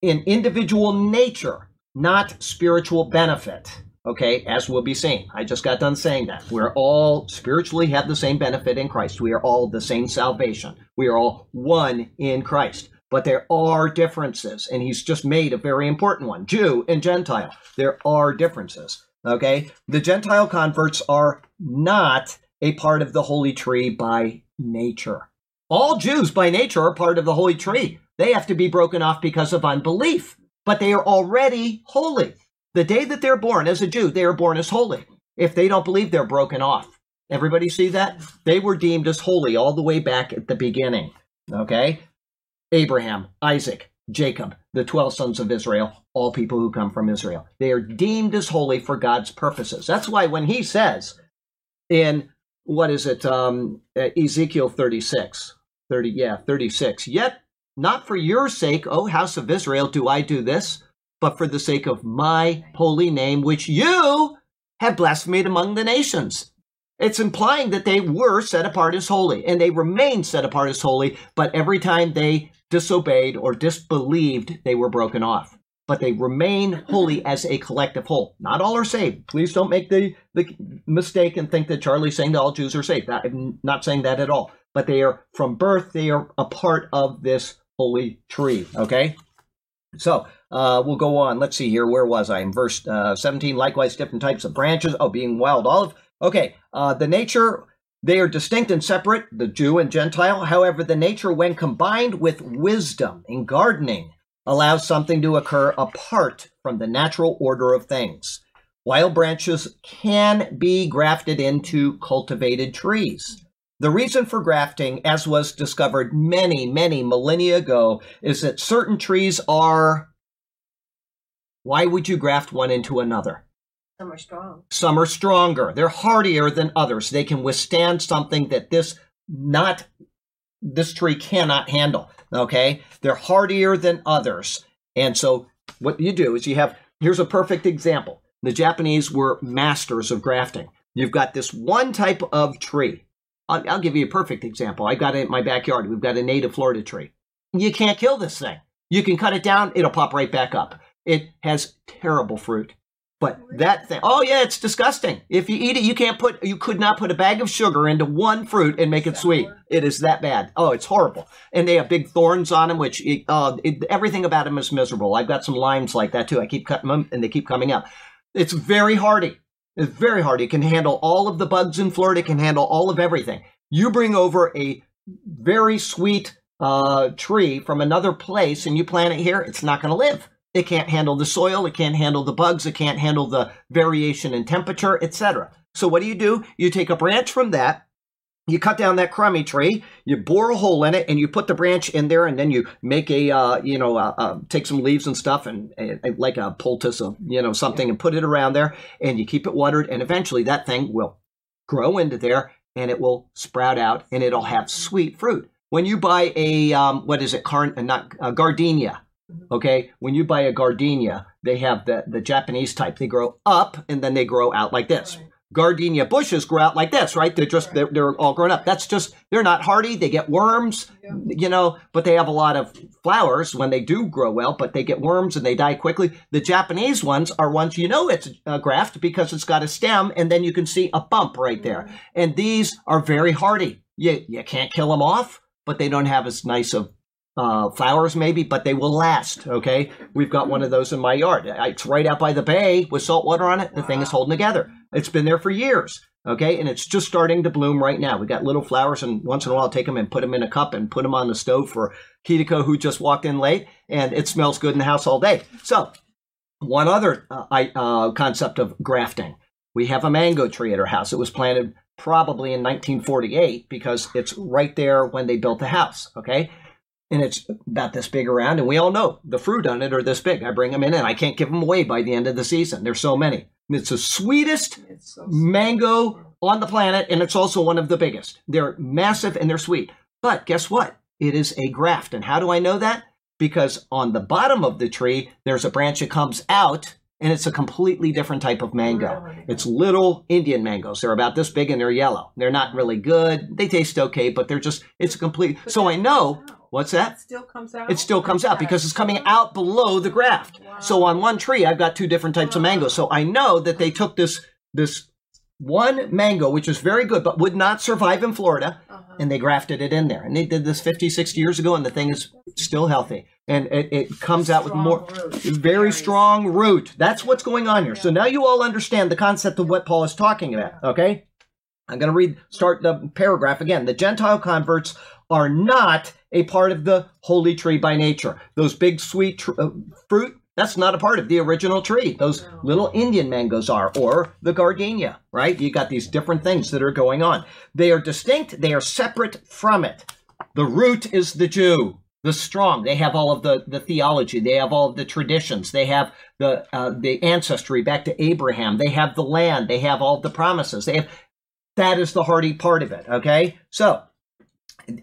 in individual nature, not spiritual benefit. Okay, as we'll be seeing. I just got done saying that. We're all spiritually have the same benefit in Christ. We are all the same salvation. We are all one in Christ. But there are differences, and he's just made a very important one Jew and Gentile. There are differences. Okay, the Gentile converts are not a part of the holy tree by nature. All Jews by nature are part of the holy tree. They have to be broken off because of unbelief, but they are already holy. The day that they're born as a Jew, they are born as holy. If they don't believe, they're broken off. Everybody see that? They were deemed as holy all the way back at the beginning. Okay? Abraham, Isaac, Jacob, the 12 sons of Israel, all people who come from Israel. They are deemed as holy for God's purposes. That's why when he says in, what is it, um, Ezekiel 36, 30, yeah, 36, yet not for your sake, O house of Israel, do I do this, but for the sake of my holy name, which you have blasphemed among the nations. It's implying that they were set apart as holy, and they remain set apart as holy, but every time they disobeyed or disbelieved, they were broken off. But they remain holy as a collective whole. Not all are saved. Please don't make the, the mistake and think that Charlie's saying that all Jews are saved. I'm not saying that at all. But they are, from birth, they are a part of this holy tree. Okay? So uh, we'll go on. Let's see here. Where was I? In verse uh, 17, likewise, different types of branches. Oh, being wild olive. Okay. Uh, the nature, they are distinct and separate, the Jew and Gentile. However, the nature, when combined with wisdom in gardening, allows something to occur apart from the natural order of things. Wild branches can be grafted into cultivated trees. The reason for grafting, as was discovered many, many millennia ago, is that certain trees are. Why would you graft one into another? Some are strong. Some are stronger. They're hardier than others. They can withstand something that this not this tree cannot handle. Okay? They're hardier than others. And so what you do is you have here's a perfect example. The Japanese were masters of grafting. You've got this one type of tree. I'll, I'll give you a perfect example. I got it in my backyard. We've got a native Florida tree. You can't kill this thing. You can cut it down, it'll pop right back up. It has terrible fruit. But that thing, oh yeah, it's disgusting. If you eat it, you can't put, you could not put a bag of sugar into one fruit and make it sweet. It is that bad. Oh, it's horrible. And they have big thorns on them, which uh, it, everything about them is miserable. I've got some limes like that too. I keep cutting them and they keep coming up. It's very hardy. It's very hardy. It can handle all of the bugs in Florida. It can handle all of everything. You bring over a very sweet uh, tree from another place and you plant it here, it's not going to live. It can't handle the soil, it can't handle the bugs, it can't handle the variation in temperature, etc. So what do you do? You take a branch from that, you cut down that crummy tree, you bore a hole in it, and you put the branch in there, and then you make a, uh, you know, uh, uh, take some leaves and stuff, and, and like a poultice of, you know, something, and put it around there, and you keep it watered, and eventually that thing will grow into there, and it will sprout out, and it'll have sweet fruit. When you buy a, um, what is it, Car- not gardenia, Mm-hmm. Okay, when you buy a gardenia, they have the, the Japanese type. They grow up and then they grow out like this. Gardenia bushes grow out like this, right? They're just they're, they're all grown up. That's just they're not hardy. They get worms, you know, but they have a lot of flowers when they do grow well, but they get worms and they die quickly. The Japanese ones are ones you know it's a graft because it's got a stem and then you can see a bump right there. Mm-hmm. And these are very hardy. You you can't kill them off, but they don't have as nice of uh, flowers maybe, but they will last. Okay, we've got one of those in my yard. It's right out by the bay with salt water on it. The thing is holding together. It's been there for years. Okay, and it's just starting to bloom right now. We got little flowers, and once in a while, I'll take them and put them in a cup and put them on the stove for Hideko, who just walked in late, and it smells good in the house all day. So, one other uh, I, uh, concept of grafting: we have a mango tree at our house. It was planted probably in 1948 because it's right there when they built the house. Okay, and it's about this big around, and we all know the fruit on it are this big. I bring them in, and I can't give them away by the end of the season. There's so many. It's the sweetest It's so mango on the planet, and it's also one of the biggest. They're massive and they're sweet. But guess what? It is a graft. And how do I know that? Because on the bottom of the tree, there's a branch that comes out, and it's a completely different type of mango. It's little Indian mangoes. They're about this big and they're yellow. They're not really good. They taste okay, but they're just, it's a complete. So I know. What's that? It still comes out. It still comes out because it's coming out below the graft. So on one tree, I've got two different types of mangoes. So I know that they took this this one mango, which was very good, but would not survive in Florida, Uh-huh. and they grafted it in there. And they did this 50, 60 years ago, and the thing is still healthy. And it, it comes out with more root. very strong root. That's what's going on here. So now you all understand the concept of what Paul is talking about, okay? I'm going to read, start the paragraph again. The Gentile converts are not a part of the holy tree by nature. Those big sweet tr- uh, fruit, that's not a part of the original tree. Those No. little Indian mangoes are, or the gardenia, right? You got these different things that are going on. They are distinct, they are separate from it. The root is the Jew, the strong. They have all of the, the theology, they have all of the traditions, they have the uh, the ancestry back to Abraham, they have the land, they have all the promises. They have that is the hardy part of it. Okay, so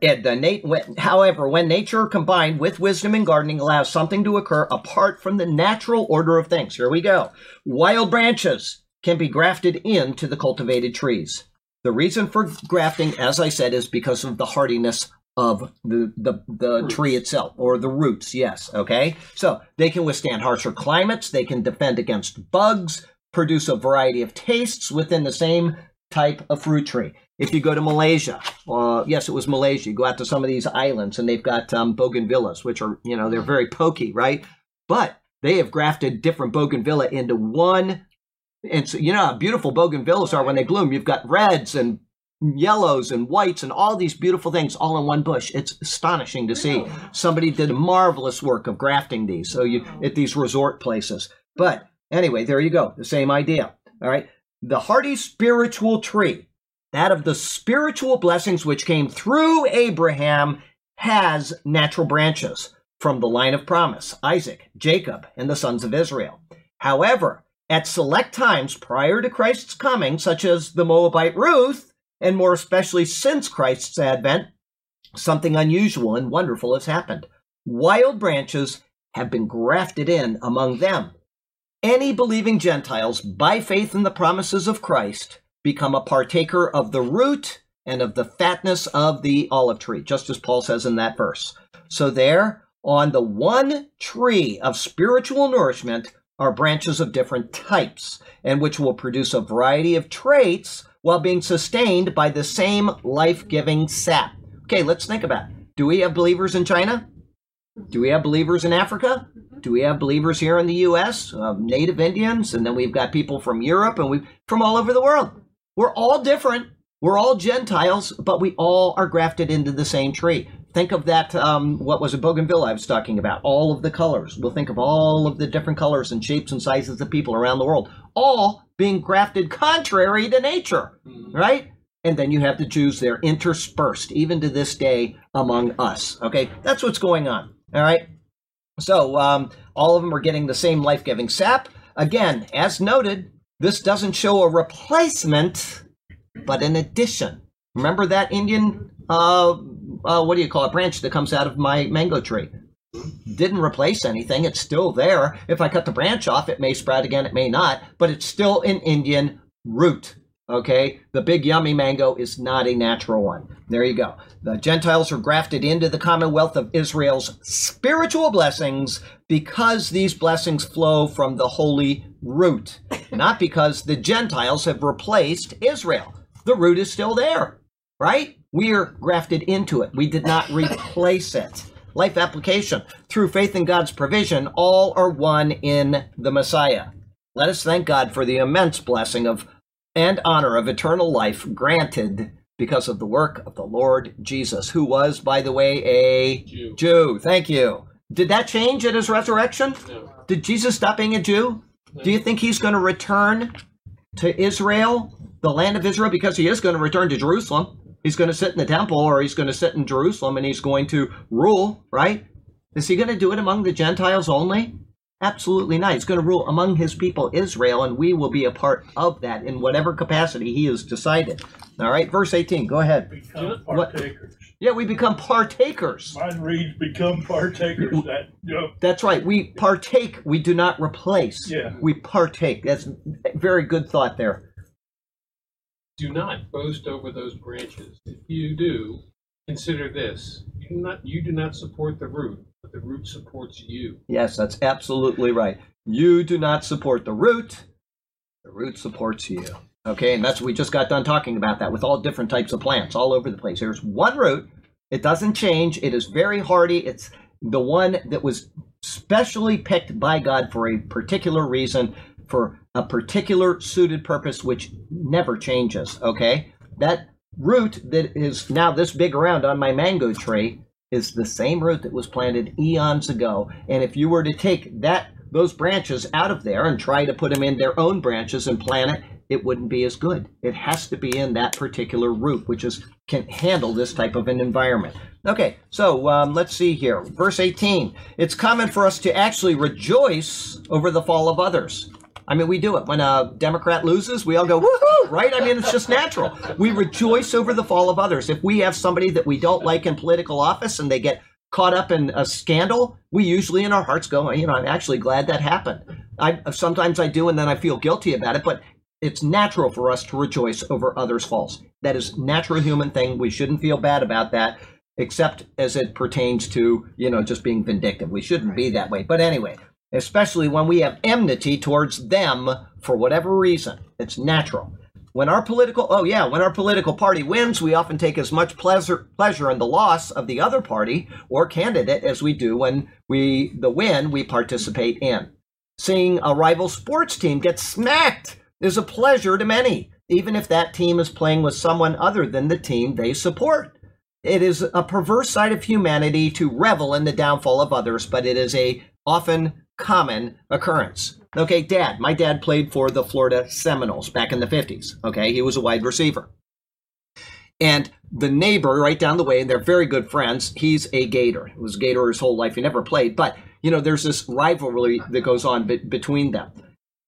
it, the nat- when- however, when nature combined with wisdom and gardening allows something to occur apart from the natural order of things. Here we go. Wild branches can be grafted into the cultivated trees. The reason for grafting, as I said, is because of the hardiness of the, the, the Roots. tree itself or the roots. Yes. Okay. So they can withstand harsher climates. They can defend against bugs, produce a variety of tastes within the same type of fruit tree. If you go to Malaysia, uh, yes, it was Malaysia. You go out to some of these islands and they've got um, bougainvilleas, which are, you know, they're very pokey, right? But they have grafted different bougainvillea into one. And so, you know how beautiful bougainvilleas are when they bloom. You've got reds and yellows and whites and all these beautiful things all in one bush. It's astonishing to see. Somebody did a marvelous work of grafting these. So you at these resort places. But anyway, there you go. The same idea. All right. The hardy spiritual tree, that of the spiritual blessings which came through Abraham, has natural branches from the line of promise Isaac, Jacob, and the sons of Israel. However, at select times prior to Christ's coming, such as the Moabite Ruth, and more especially since Christ's advent, something unusual and wonderful has happened. Wild branches have been grafted in among them. Any believing Gentiles, by faith in the promises of Christ, become a partaker of the root and of the fatness of the olive tree, just as Paul says in that verse. So, there, on the one tree of spiritual nourishment, are branches of different types, and which will produce a variety of traits while being sustained by the same life giving sap. Okay, let's think about it. Do we have believers in China? Do we have believers in Africa? Do we have believers here in the U.S., uh, Native Indians, and then we've got people from Europe and we from all over the world? We're all different. We're all Gentiles, but we all are grafted into the same tree. Think of that. Um, what was a bougainville I was talking about? All of the colors. We'll think of all of the different colors and shapes and sizes of people around the world, all being grafted contrary to nature, right? And then you have the Jews there interspersed, even to this day, among us. Okay, that's what's going on. All right. So um, all of them are getting the same life giving sap. Again, as noted, this doesn't show a replacement, but an addition. Remember that Indian, uh, uh, what do you call it, branch that comes out of my mango tree? Didn't replace anything. It's still there. If I cut the branch off, it may sprout again, it may not, but it's still an Indian root. Okay, the big yummy mango is not a natural one. There you go. The Gentiles are grafted into the commonwealth of Israel's spiritual blessings because these blessings flow from the holy root, not because the Gentiles have replaced Israel. The root is still there, right? We are grafted into it. We did not replace it. life application. Through faith in God's provision, all are one in the Messiah. Let us thank God for the immense blessing of and honor of eternal life granted because of the work of the Lord Jesus, who was, by the way, a Jew. Jew. Thank you. Did that change at his resurrection? No. Did Jesus stop being a Jew? Do you think he's going to return to Israel, the land of Israel, because he is going to return to Jerusalem? He's going to sit in the temple or he's going to sit in Jerusalem and he's going to rule, right? Is he going to do it among the Gentiles only? Absolutely not. He's going to rule among his people, Israel, and we will be a part of that in whatever capacity he has decided. All right, verse 18, go ahead. Become What- Yeah, we become partakers. Mine reads, become partakers. That, you know, That's right. We partake, we do not replace. Yeah. We partake. That's very good thought there. Do not boast over those branches. If you do, consider this: you do not you do not support the root, but the root supports you. Yes, that's absolutely right. You do not support the root, the root supports you. Okay, and that's we just got done talking about that with all different types of plants all over the place. There's one root, it doesn't change, it is very hardy. It's the one that was specially picked by God for a particular reason, for a particular suited purpose, which never changes. Okay, that root that is now this big around on my mango tree is the same root that was planted eons ago. And if you were to take that those branches out of there and try to put them in their own branches and plant it, it wouldn't be as good. It has to be in that particular root, which is can handle this type of an environment. Okay, so um, let's see here. Verse 18. It's common for us to actually rejoice over the fall of others. I mean, we do it. When a Democrat loses, we all go, woohoo, right? I mean, it's just natural. We rejoice over the fall of others. If we have somebody that we don't like in political office and they get caught up in a scandal, we usually in our hearts go, you know, I'm actually glad that happened. I sometimes I do, and then I feel guilty about it, but it's natural for us to rejoice over others' faults. That is natural human thing. We shouldn't feel bad about that, except as it pertains to, you know, just being vindictive. We shouldn't be that way. But anyway, especially when we have enmity towards them for whatever reason. It's natural. When our political oh yeah, when our political party wins, we often take as much pleasure pleasure in the loss of the other party or candidate as we do when we the win we participate in. Seeing a rival sports team get smacked is a pleasure to many, even if that team is playing with someone other than the team they support. It is a perverse side of humanity to revel in the downfall of others, but it is a often common occurrence. Okay, dad, my dad played for the Florida Seminoles back in the 50s. Okay, he was a wide receiver. And the neighbor right down the way, and they're very good friends, he's a Gator. He was a Gator his whole life. He never played, but you know, there's this rivalry that goes on be- between them.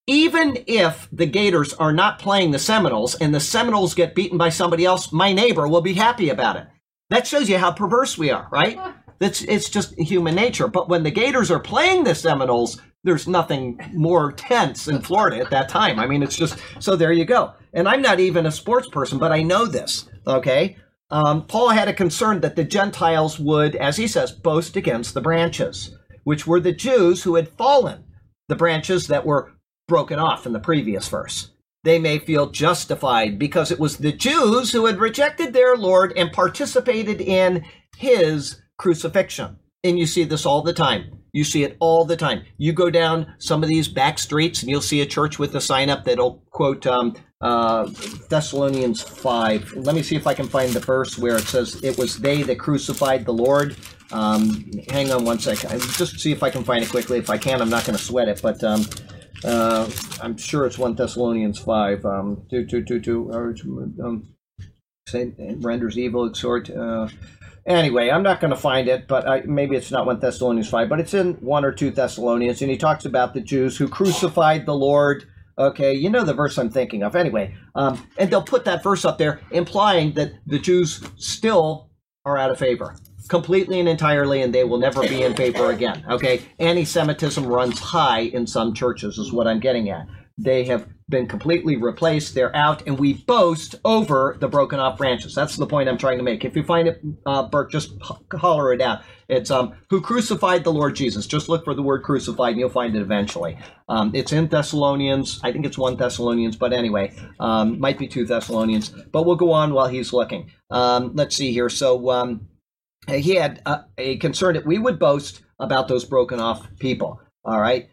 Even if the Gators are not playing the Seminoles and the Seminoles get beaten by somebody else, my neighbor will be happy about it. That shows you how perverse we are, right? That's it's just human nature. But when the Gators are playing the Seminoles, there's nothing more tense in Florida at that time. I mean, it's just so there you go. And I'm not even a sports person, but I know this. Okay, um, Paul had a concern that the Gentiles would, as he says, boast against the branches, which were the Jews who had fallen, the branches that were broken off in the previous verse. They may feel justified because it was the Jews who had rejected their Lord and participated in his crucifixion. And you see this all the time. You see it all the time. You go down some of these back streets and you'll see a church with a sign up that'll quote um, uh, Thessalonians 5. Let me see if I can find the verse where it says, It was they that crucified the Lord. Um, hang on one second. Just see if I can find it quickly. If I can, I'm not going to sweat it, but um, uh, I'm sure it's 1 Thessalonians 5. Um, two, two, two, two, or, um, renders evil, exhort. Uh, Anyway, I'm not going to find it, but I, maybe it's not 1 Thessalonians 5, but it's in 1 or 2 Thessalonians, and he talks about the Jews who crucified the Lord. Okay, you know the verse I'm thinking of. Anyway, um, and they'll put that verse up there, implying that the Jews still are out of favor, completely and entirely, and they will never be in favor again. Okay, anti Semitism runs high in some churches, is what I'm getting at. They have been completely replaced. They're out, and we boast over the broken off branches. That's the point I'm trying to make. If you find it, uh, Burke, just holler it out. It's um, who crucified the Lord Jesus. Just look for the word crucified, and you'll find it eventually. Um, it's in Thessalonians. I think it's one Thessalonians, but anyway, um, might be two Thessalonians. But we'll go on while he's looking. Um, let's see here. So. Um, he had a, a concern that we would boast about those broken off people. All right.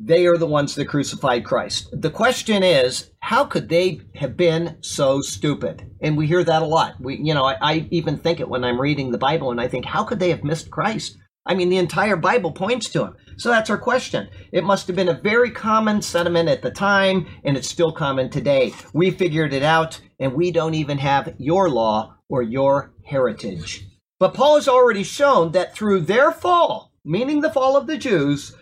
They are the ones that crucified Christ. The question is, how could they have been so stupid? And we hear that a lot. We, you know, I, I even think it when I'm reading the Bible, and I think, how could they have missed Christ? I mean, the entire Bible points to him. So that's our question. It must have been a very common sentiment at the time, and it's still common today. We figured it out, and we don't even have your law or your heritage. But Paul has already shown that through their fall, meaning the fall of the Jews,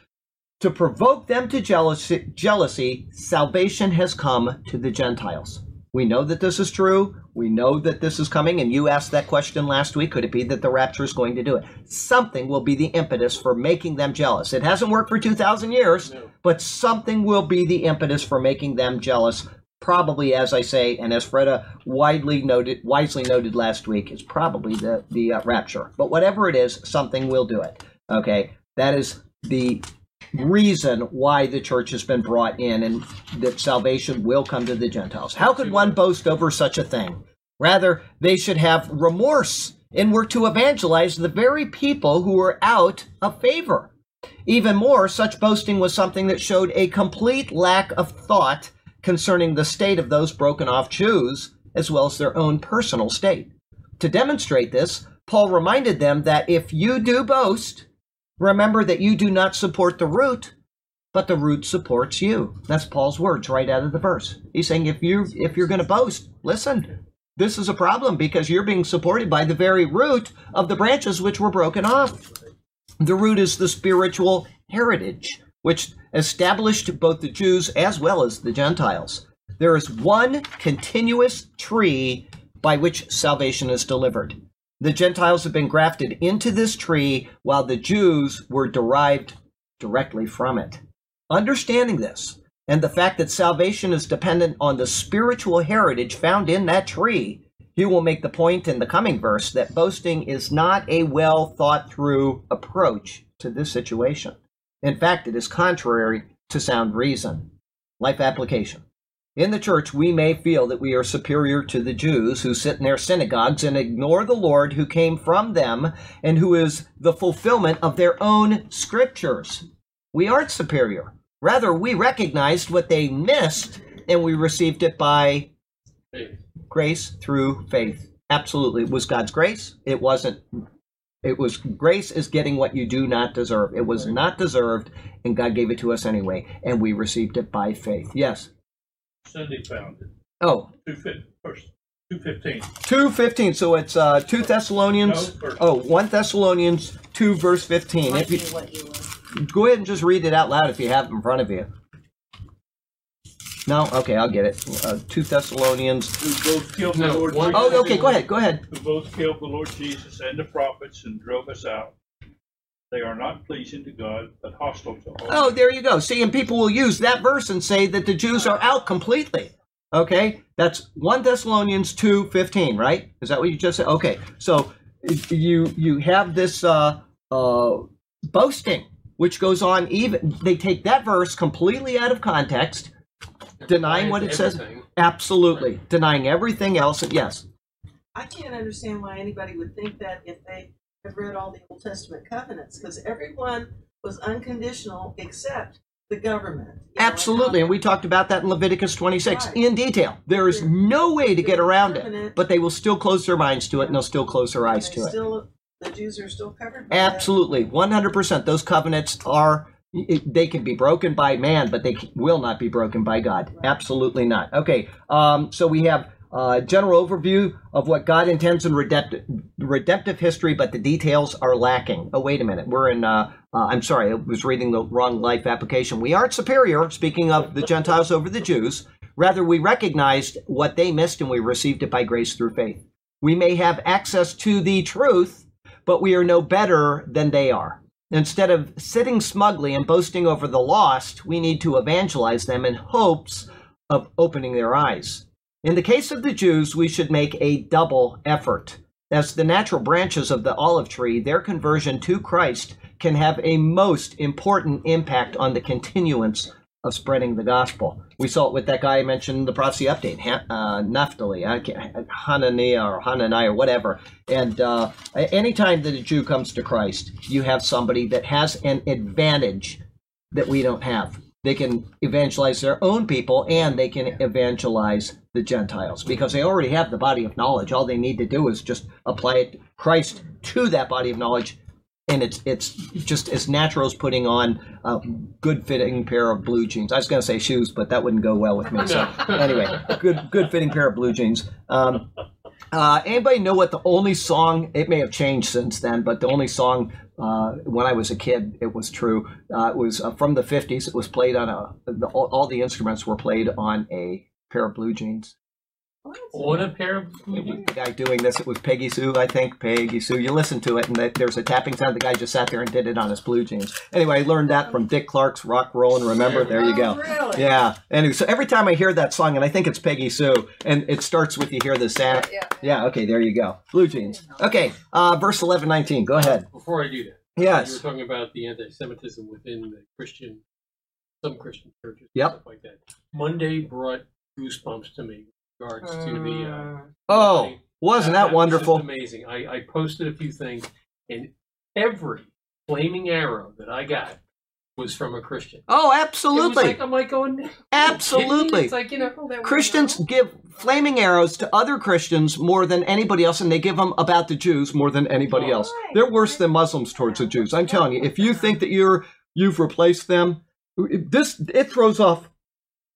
to provoke them to jealousy, jealousy, salvation has come to the Gentiles. We know that this is true. We know that this is coming. And you asked that question last week. Could it be that the rapture is going to do it? Something will be the impetus for making them jealous. It hasn't worked for 2,000 years, No. but something will be the impetus for making them jealous. Probably, as I say, and as Freda widely noted, wisely noted last week, is probably the the uh, rapture. But whatever it is, something will do it. Okay, that is the reason why the church has been brought in and that salvation will come to the Gentiles. How could one boast over such a thing? Rather, they should have remorse and work to evangelize the very people who are out of favor. Even more, such boasting was something that showed a complete lack of thought concerning the state of those broken off Jews, as well as their own personal state. To demonstrate this, Paul reminded them that if you do boast, remember that you do not support the root, but the root supports you. That's Paul's words right out of the verse. He's saying if you if you're going to boast, listen. This is a problem because you're being supported by the very root of the branches which were broken off. The root is the spiritual heritage which established both the Jews as well as the Gentiles. There is one continuous tree by which salvation is delivered. The Gentiles have been grafted into this tree while the Jews were derived directly from it. Understanding this and the fact that salvation is dependent on the spiritual heritage found in that tree, he will make the point in the coming verse that boasting is not a well thought through approach to this situation. In fact, it is contrary to sound reason. Life application. In the church, we may feel that we are superior to the Jews who sit in their synagogues and ignore the Lord who came from them and who is the fulfillment of their own scriptures. We aren't superior. Rather, we recognized what they missed and we received it by Faith. grace through faith. Absolutely. It was God's grace. It wasn't. It was grace is getting what you do not deserve. It was not deserved, and God gave it to us anyway, and we received it by faith. Yes. Cindy found it. Oh, Two fif- first, two fifteen. 215. So it's uh, 2 Thessalonians. No, first. Oh, 1 Thessalonians 2, verse 15. If you, what you want. go ahead and just read it out loud if you have it in front of you. No? Okay, I'll get it. Uh, 2 Thessalonians. Who both killed No, the Lord one- Jesus. Oh, okay, go ahead. Go ahead. Who both killed the Lord Jesus and the prophets and drove us out. They are not pleasing to God, but hostile to all. Oh, there you go. See, and people will use that verse and say that the Jews are out completely. Okay, that's one Thessalonians two fifteen, right? Is that what you just said? Okay, so you you have this uh, uh, boasting, which goes on. Even they take that verse completely out of context, denying what it says. Everything. Absolutely, denying everything else. Yes, I can't understand why anybody would think that if they read all the Old Testament covenants, because everyone was unconditional except the government. You know, absolutely, and we talked about that in Leviticus twenty six Right. in detail. There is They're- no way to get around it, but they will still close their minds to it, and they'll still close their eyes to it. Still, the Jews are still covered. by that. Absolutely, hundred percent. Those covenants are they can be broken by man, but they will not be broken by God. Absolutely not. Okay, um, so we have a general overview of what God intends in redemptive, redemptive history, but the details are lacking. Oh, wait a minute. We're in. Uh, uh, I'm sorry, I was reading the wrong life application. We aren't superior. Speaking of the Gentiles over the Jews, rather we recognized what they missed, and we received it by grace through faith. We may have access to the truth, but we are no better than they are. Instead of sitting smugly and boasting over the lost, we need to evangelize them in hopes of opening their eyes. In the case of the Jews, we should make a double effort. As the natural branches of the olive tree, their conversion to Christ can have a most important impact on the continuance of spreading the gospel. We saw it with that guy I mentioned in the prophecy update, uh, Naphtali, Hananiah or Hananiah or whatever. And uh, anytime that a Jew comes to Christ, you have somebody that has an advantage that we don't have. They can evangelize their own people and they can evangelize the Gentiles because they already have the body of knowledge. All they need to do is just apply it, Christ to that body of knowledge and it's it's just as natural as putting on a good fitting pair of blue jeans. I was going to say shoes, but that wouldn't go well with me. So anyway, good good fitting pair of blue jeans. Um, uh, anybody know what the only song? It may have changed since then, but the only song uh, when I was a kid, it was true. Uh, it was uh, from the '50s. It was played on a. The, all, all the instruments were played on a pair of blue jeans. On a pair of The guy doing this, it was Peggy Sue, I think. Peggy Sue. You listen to it, and that- there's a tapping sound. The guy just sat there and did it on his blue jeans. Anyway, I learned that from Dick Clark's Rock, Roll, and Remember. There you go. Oh, really? Yeah. Anyway, so every time I hear that song, and I think it's Peggy Sue, and it starts with you hear the sound. Yeah. Yeah. Okay. There you go. Blue jeans. Okay. Uh, verse eleven, nineteen. Go ahead. Before I do that, Yes. you Yes. were talking about the anti-Semitism within the Christian, some Christian churches, Yep. stuff like that. Monday brought goosebumps to me with regards to the. Uh, Oh, wasn't that was wonderful? just amazing. I, I posted a few things, and every flaming arrow that I got was from a Christian. Oh, absolutely. like, I'm like going, "Are you kidding me?" Absolutely. It's like you know, Oh, that was Christians give flaming arrows to other Christians more than anybody else, and they give them about the Jews more than anybody else. They're worse than Muslims towards the Jews. I'm telling you, if you think that you're you've replaced them, this it throws off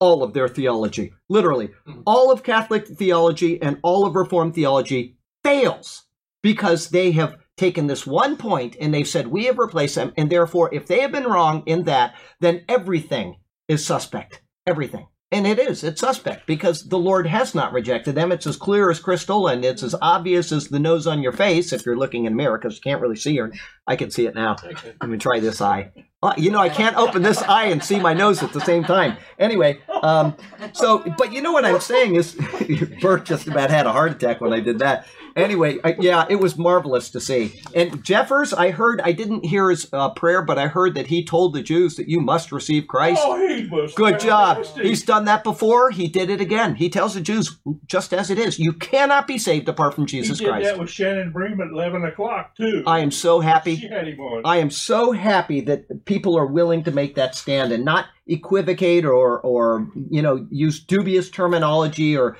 all of their theology. Literally, Mhm. all of Catholic theology and all of Reformed theology fails because they have taken this one point and they've said we have replaced them, and therefore, if they have been wrong in that, then everything is suspect. Everything. And it is. It's suspect because the Lord has not rejected them. It's as clear as crystal and it's as obvious as the nose on your face if you're looking in a mirror because you can't really see her. I can see it now. Let me try this eye. Uh, you know, I can't open this eye and see my nose at the same time. Anyway, um, so, but you know what I'm saying is, Bert just about had a heart attack when I did that. Anyway, I, yeah, it was marvelous to see. And Jeffress, I heard, I didn't hear his uh, prayer, but I heard that he told the Jews that you must receive Christ. Oh, he was Good job. He's done that before. He did it again. He tells the Jews just as it is. You cannot be saved apart from Jesus He did Christ. that with Shannon Bream at 11 o'clock, too. I am so happy. She had him on. I am so happy that people are willing to make that stand and not equivocate or, or you know, use dubious terminology or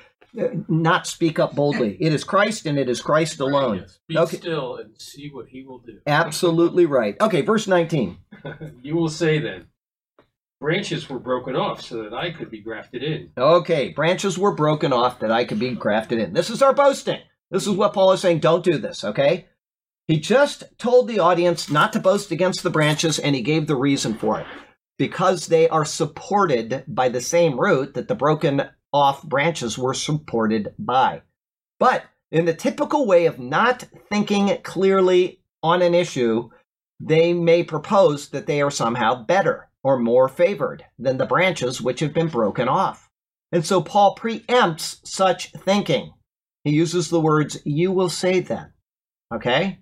not speak up boldly. It is Christ and it is Christ alone. Be Okay. still and see what he will do. Absolutely right. Okay, verse 19. you will say then, branches were broken off so that I could be grafted in. Okay, branches were broken off that I could be grafted in. This is our boasting. This is what Paul is saying. Don't do this, okay? He just told the audience not to boast against the branches, and he gave the reason for it. Because they are supported by the same root that the broken off branches were supported by. But in the typical way of not thinking clearly on an issue, they may propose that they are somehow better or more favored than the branches which have been broken off. And so Paul preempts such thinking. He uses the words, you will say then. Okay?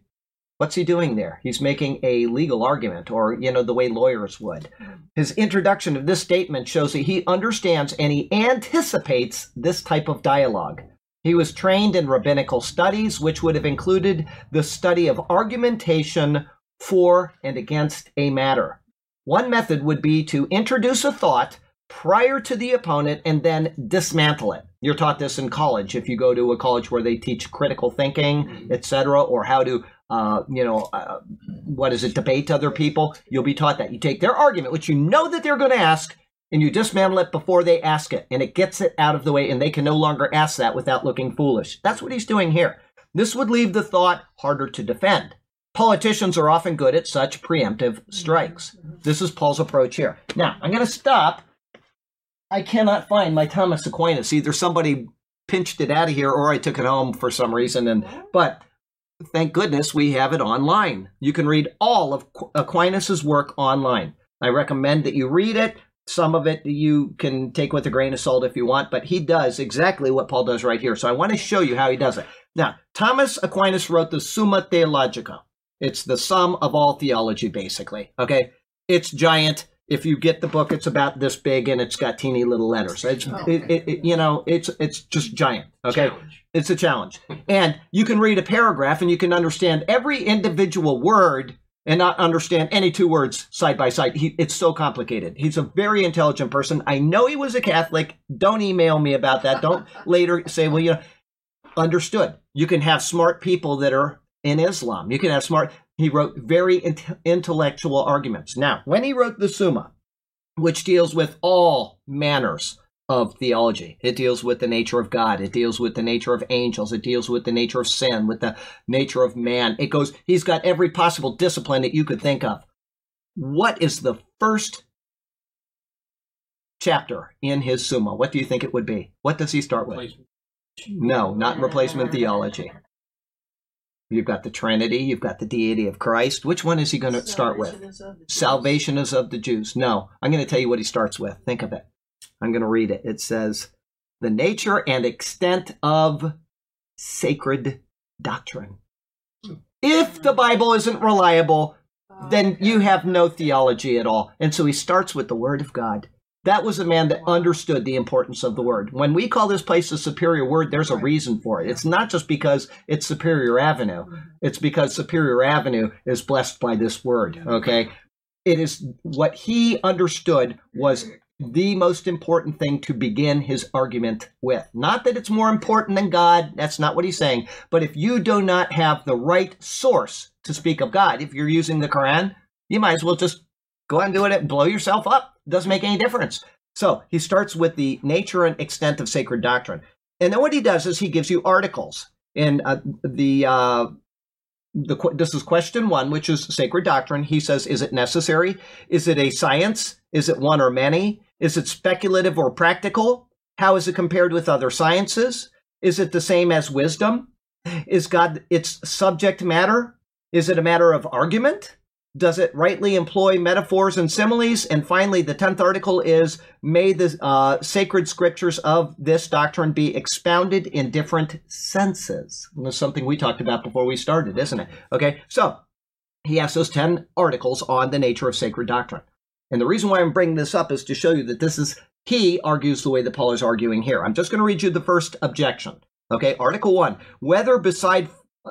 What's he doing there? He's making a legal argument, or, you know, the way lawyers would. His introduction of this statement shows that he understands and he anticipates this type of dialogue. He was trained in rabbinical studies, which would have included the study of argumentation for and against a matter. One method would be to introduce a thought prior to the opponent and then dismantle it. You're taught this in college if you go to a college where they teach critical thinking, etc., or how to, uh, you know, uh, what is it, debate other people. You'll be taught that. You take their argument, which you know that they're going to ask, and you dismantle it before they ask it, and it gets it out of the way, and they can no longer ask that without looking foolish. That's what he's doing here. This would leave the thought harder to defend. Politicians are often good at such preemptive strikes. This is Paul's approach here. Now, I'm going to stop. I cannot find my Thomas Aquinas. Either somebody pinched it out of here or I took it home for some reason. And but thank goodness we have it online. You can read all of Qu- Aquinas's work online. I recommend that you read it. Some of it you can take with a grain of salt if you want, but he does exactly what Paul does right here. So I want to show you how he does it. Now, Thomas Aquinas wrote the Summa Theologica. It's the sum of all theology, basically. Okay? It's giant. If you get the book, it's about this big and it's got teeny little letters. It's, Oh, it, it, it- you know, it's it's just giant. Okay, Challenge. it's a challenge, and you can read a paragraph and you can understand every individual word and not understand any two words side by side. He, it's so complicated. He's a very intelligent person. I know he was a Catholic. Don't email me about that. Don't later say, well, you know, understood. You can have smart people that are in Islam. You can have smart. He wrote very int- intellectual arguments. Now, when he wrote the Summa, which deals with all manners of theology, it deals with the nature of God, it deals with the nature of angels, it deals with the nature of sin, with the nature of man. It goes, he's got every possible discipline that you could think of. What is the first chapter in his Summa? What do you think it would be? What does he start with? No, not replacement theology. You've got the Trinity, you've got the deity of Christ. Which one is he going to start with? Salvation is of the Jews. Salvation is of the Jews. No, I'm going to tell you what he starts with. Think of it. I'm going to read it. It says, The nature and extent of sacred doctrine. If the Bible isn't reliable, Oh, then you have no theology at all. And so he starts with the Word of God. That was a man that understood the importance of the Word. When we call this place a superior word, there's a reason for it. It's not just because it's Superior Avenue, mm-hmm. it's because Superior Avenue is blessed by this Word, okay? It is what he understood was the most important thing to begin his argument with. Not that it's more important than God, that's not what he's saying, but if you do not have the right source to speak of God, if you're using the Quran, you might as well just go and do it blow yourself up. Doesn't make any difference. So he starts with the nature and extent of sacred doctrine. And then what he does is he gives you articles. And uh, the uh, the this is question one, which is sacred doctrine. He says, is it necessary? Is it a science? Is it one or many? Is it speculative or practical? How is it compared with other sciences? Is it the same as wisdom? Is God its subject matter? Is it a matter of argument? Does it rightly employ metaphors and similes? And finally, the tenth article is May the uh, sacred scriptures of this doctrine be expounded in different senses. And that's something we talked about before we started, isn't it? Okay, so he has those 10 articles on the nature of sacred doctrine. And the reason why I'm bringing this up is to show you that this is, he argues the way that Paul is arguing here. I'm just going to read you the first objection. Okay, Article 1. Whether beside,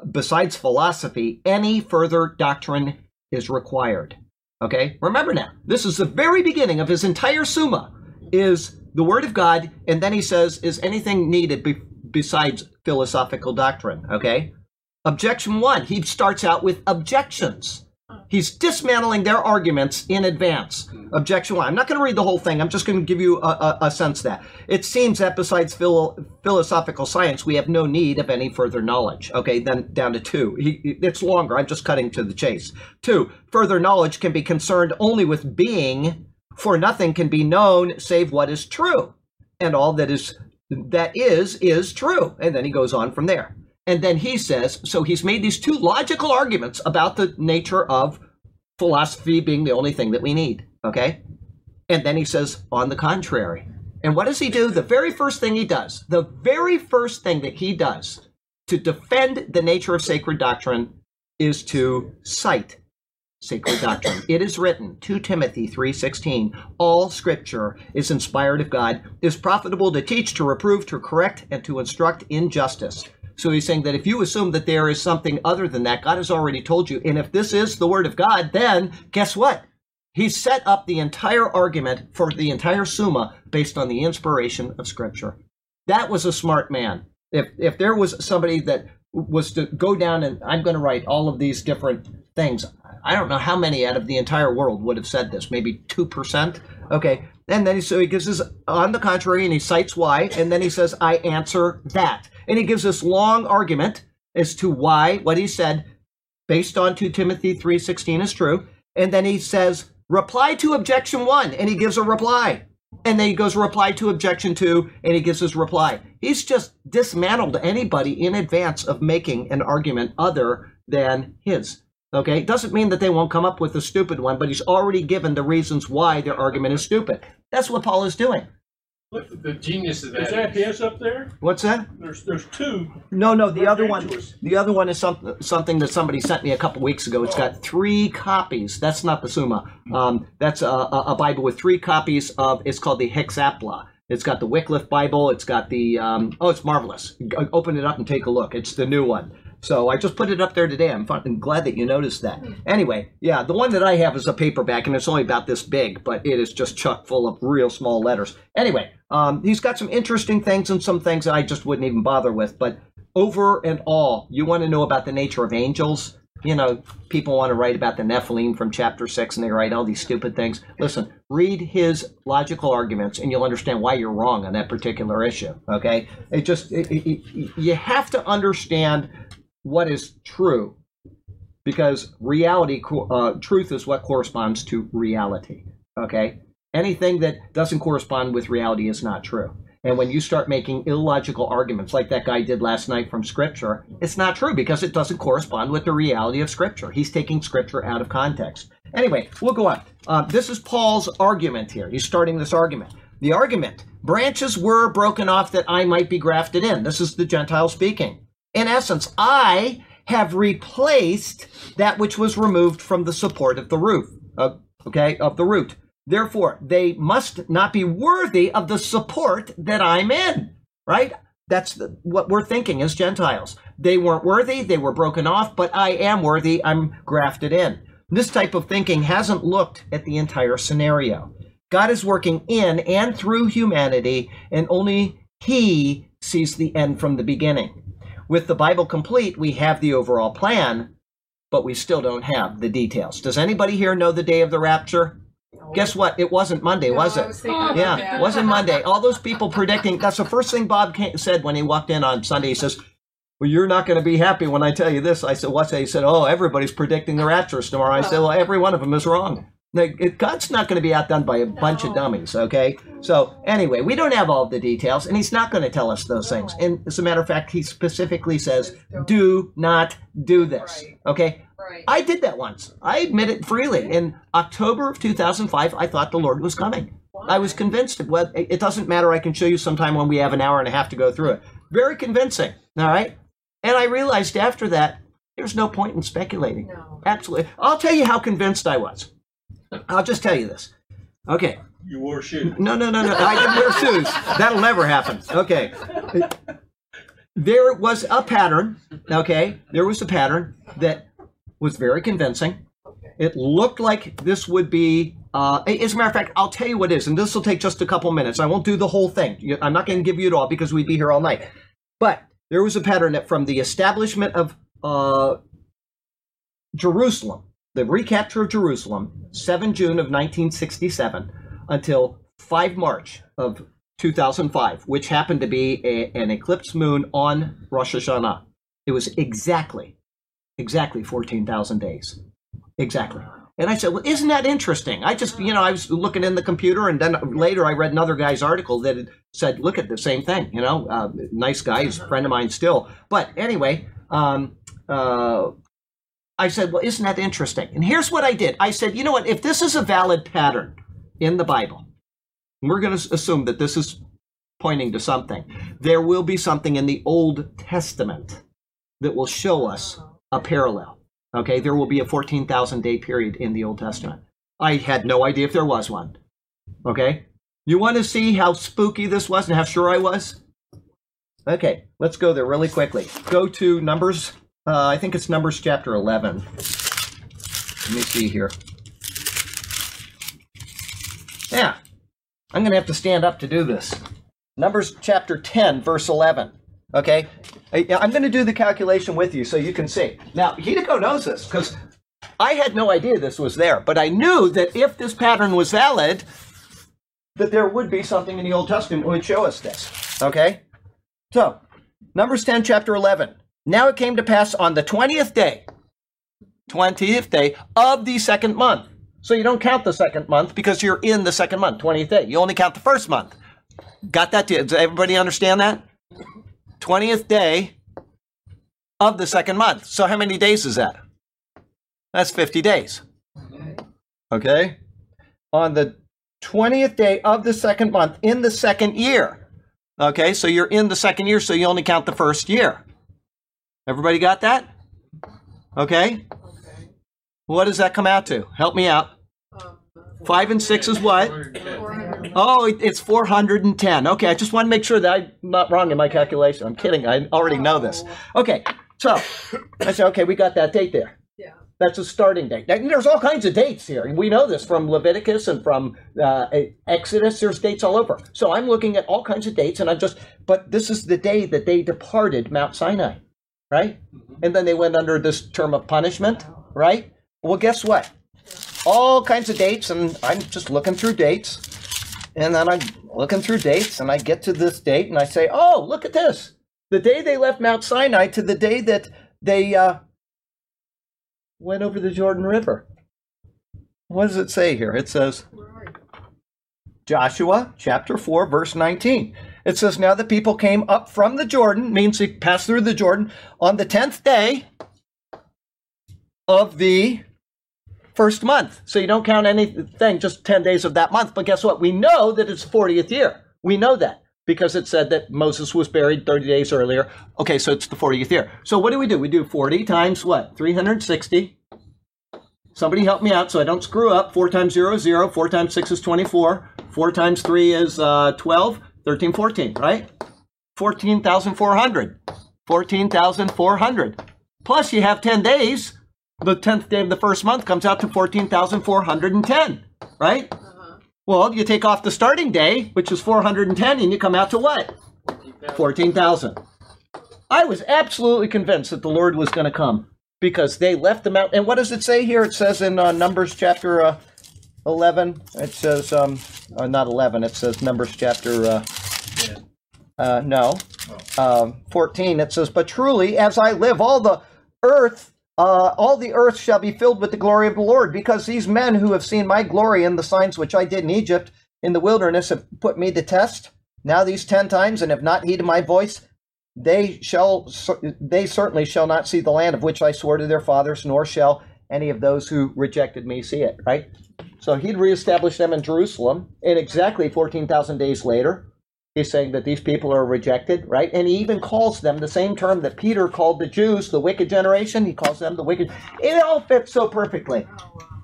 besides philosophy, any further doctrine is required. Okay, remember now, this is the very beginning of his entire Summa, is the Word of God, and then he says, is anything needed be- besides philosophical doctrine? Okay, objection one, he starts out with objections. He's dismantling their arguments in advance. Hmm. Objection one. I'm not going to read the whole thing. I'm just going to give you a, a, a sense that it seems that besides phil- philosophical science, we have no need of any further knowledge. Okay, then down to two. He, it's longer. I'm just cutting to the chase. Two. Further knowledge can be concerned only with being, for nothing can be known save what is true, and all that is that is is true. And then he goes on from there. And then he says, so he's made these two logical arguments about the nature of philosophy being the only thing that we need. Okay? And then he says, on the contrary. And what does he do? The very first thing he does, the very first thing that he does to defend the nature of sacred doctrine is to cite sacred doctrine. It is written, 2 Timothy 3:16, all scripture is inspired of God, is profitable to teach, to reprove, to correct, and to instruct in justice. So he's saying that if you assume that there is something other than that, God has already told you. And if this is the word of God, then guess what? He set up the entire argument for the entire Summa based on the inspiration of Scripture. That was a smart man. If if there was somebody that was to go down and I'm going to write all of these different things, I don't know how many out of the entire world would have said this. Maybe two percent. Okay, and then he, so he gives us on the contrary, and he cites why, and then he says I answer that, and he gives this long argument as to why what he said based on 2 Timothy 3:16 is true. And then he says, reply to objection 1 and he gives a reply. And then he goes reply to objection 2 and he gives his reply. He's just dismantled anybody in advance of making an argument other than his. Okay? Doesn't mean that they won't come up with a stupid one, but he's already given the reasons why their argument is stupid. That's what Paul is doing. Look, the genius of that. Is that his up there? What's that? There's, there's two. No, no. The other one, Gargantuous. the other one is some, something that somebody sent me a couple weeks ago. It's got three copies. That's not the Summa. Um, that's a, a, a Bible with three copies of. It's called the Hexapla. It's got the Wycliffe Bible. It's got the. Um, oh, it's marvelous. Open it up and take a look. It's the new one. So I just put it up there today. I'm, fun, I'm glad that you noticed that. Anyway, yeah, the one that I have is a paperback, and it's only about this big, but it is just chock full of real small letters. Anyway, um, he's got some interesting things and some things that I just wouldn't even bother with. But over and all, you want to know about the nature of angels. You know, people want to write about the Nephilim from chapter six, and they write all these stupid things. Listen, read his logical arguments, and you'll understand why you're wrong on that particular issue. Okay, it just it, it, it- you have to understand what is true because reality uh, truth is what corresponds to reality okay? Anything that doesn't correspond with reality is not true. And when you start making illogical arguments like that guy did last night from scripture it's not true because it doesn't correspond with the reality of scripture. He's taking scripture out of context. Anyway we'll go on. Uh, this is paul's argument here. He's starting this argument. The argument branches were broken off that i might be grafted in. This is the gentile speaking in essence, I have replaced that which was removed from the support of the roof. uh, okay, of the root. Therefore, they must not be worthy of the support that I'm in. Right? That's the, what we're thinking as Gentiles. They weren't worthy. They were broken off, but I am worthy. I'm grafted in. This type of thinking hasn't looked at the entire scenario. God is working in and through humanity, and only He sees the end from the beginning. With the Bible complete, we have the overall plan, but we still don't have the details. Does anybody here know the day of the rapture? Guess what? It wasn't Monday, was it? was thinking about Yeah, it wasn't Monday. All those people predicting. That's the first thing Bob said when he walked in on Sunday. He says, Well, you're not going to be happy when I tell you this. I said, What's that? He said, Oh, everybody's predicting the rapture tomorrow. I said, Well, every one of them is wrong. Like, God's not going to be outdone by a bunch of dummies, okay? So, anyway, we don't have all the details, and He's not going to tell us those things. And as a matter of fact, He specifically says, Do not do this, okay? Right. I did that once. I admit it freely. In October of 2005, I thought the Lord was coming. I was convinced. It, well, it it doesn't matter. I can show you sometime when we have an hour and a half to go through it. Very convincing. All right. And I realized after that, there's no point in speculating. No. Absolutely. I'll tell you how convinced I was. I'll just tell you this. Okay. You wore shoes. No, no, no, no. I didn't wear shoes. That'll never happen. Okay. There was a pattern. Okay. There was a pattern that was very convincing. It looked like this would be. Uh, as a matter of fact, I'll tell you what it is, and this will take just a couple minutes. I won't do the whole thing. I'm not going to give you it all because we'd be here all night. But there was a pattern that from the establishment of uh, Jerusalem, the recapture of Jerusalem, 7 June of 1967, until 5 March of 2005, which happened to be a, an eclipse moon on Rosh Hashanah. It was exactly, exactly 14,000 days. Exactly. And I said, well, isn't that interesting? I just, you know, I was looking in the computer, and then later I read another guy's article that said, look at the same thing, you know, uh, nice guy, he's a friend of mine still. But anyway, um, uh, I said, well, isn't that interesting? And here's what I did I said, you know what? If this is a valid pattern in the Bible, we're going to assume that this is pointing to something. There will be something in the Old Testament that will show us a parallel. Okay, there will be a 14,000 day period in the Old Testament. I had no idea if there was one. Okay, you want to see how spooky this was and how sure I was? Okay, let's go there really quickly. Go to Numbers, uh, I think it's Numbers chapter 11. Let me see here. Yeah, I'm going to have to stand up to do this. Numbers chapter 10, verse 11. Okay? I- I'm going to do the calculation with you so you can see. Now, Hideko knows this because I had no idea this was there, but I knew that if this pattern was valid, that there would be something in the Old Testament that would show us this. Okay? So, Numbers 10, chapter 11. Now it came to pass on the 20th day, 20th day of the second month. So you don't count the second month because you're in the second month, 20th day. You only count the first month. Got that? Does everybody understand that? 20th day of the second month. So how many days is that? That's 50 days. Okay? On the 20th day of the second month in the second year. Okay, so you're in the second year, so you only count the first year. Everybody got that? Okay. Okay. What does that come out to? Help me out. Um, Five and six is what? 410. Oh, it's 410. Okay, I just want to make sure that I'm not wrong in my calculation. I'm kidding. I already know this. Okay, so I said, okay, we got that date there. Yeah. That's a starting date. And there's all kinds of dates here. We know this from Leviticus and from uh, Exodus. There's dates all over. So I'm looking at all kinds of dates, and I'm just, but this is the day that they departed Mount Sinai, right? And then they went under this term of punishment, right? Well, guess what? All kinds of dates, and I'm just looking through dates. And then I'm looking through dates, and I get to this date, and I say, oh, look at this. The day they left Mount Sinai to the day that they uh, went over the Jordan River. What does it say here? It says, Joshua chapter 4, verse 19. It says, Now the people came up from the Jordan, means they passed through the Jordan, on the 10th day of the first month. So you don't count anything, just 10 days of that month. But guess what? We know that it's 40th year. We know that because it said that Moses was buried 30 days earlier. Okay, so it's the 40th year. So what do we do? We do 40 times what? 360. Somebody help me out so I don't screw up. 4 times 0 is 0. 4 times 6 is 24. 4 times 3 is uh, 12. 13, 14, right? 14,400. 14,400. Plus you have 10 days. The 10th day of the first month comes out to 14,410, right? Uh-huh. Well, you take off the starting day, which is 410, and you come out to what? 14,000. I was absolutely convinced that the Lord was going to come because they left the mountain. And what does it say here? It says in uh, Numbers chapter uh, 11, it says, um, uh, not 11, it says Numbers chapter, uh, no, um, 14, it says, But truly, as I live, all the earth, uh, all the earth shall be filled with the glory of the Lord, because these men who have seen my glory and the signs which I did in Egypt in the wilderness have put me to test. Now these ten times and have not heeded my voice, they shall they certainly shall not see the land of which I swore to their fathers, nor shall any of those who rejected me see it. Right. So he'd reestablish them in Jerusalem, and exactly fourteen thousand days later, he's saying that these people are rejected. Right, and he even calls them the same term that Peter called the Jews, the wicked generation. He calls them the wicked. It all fits so perfectly.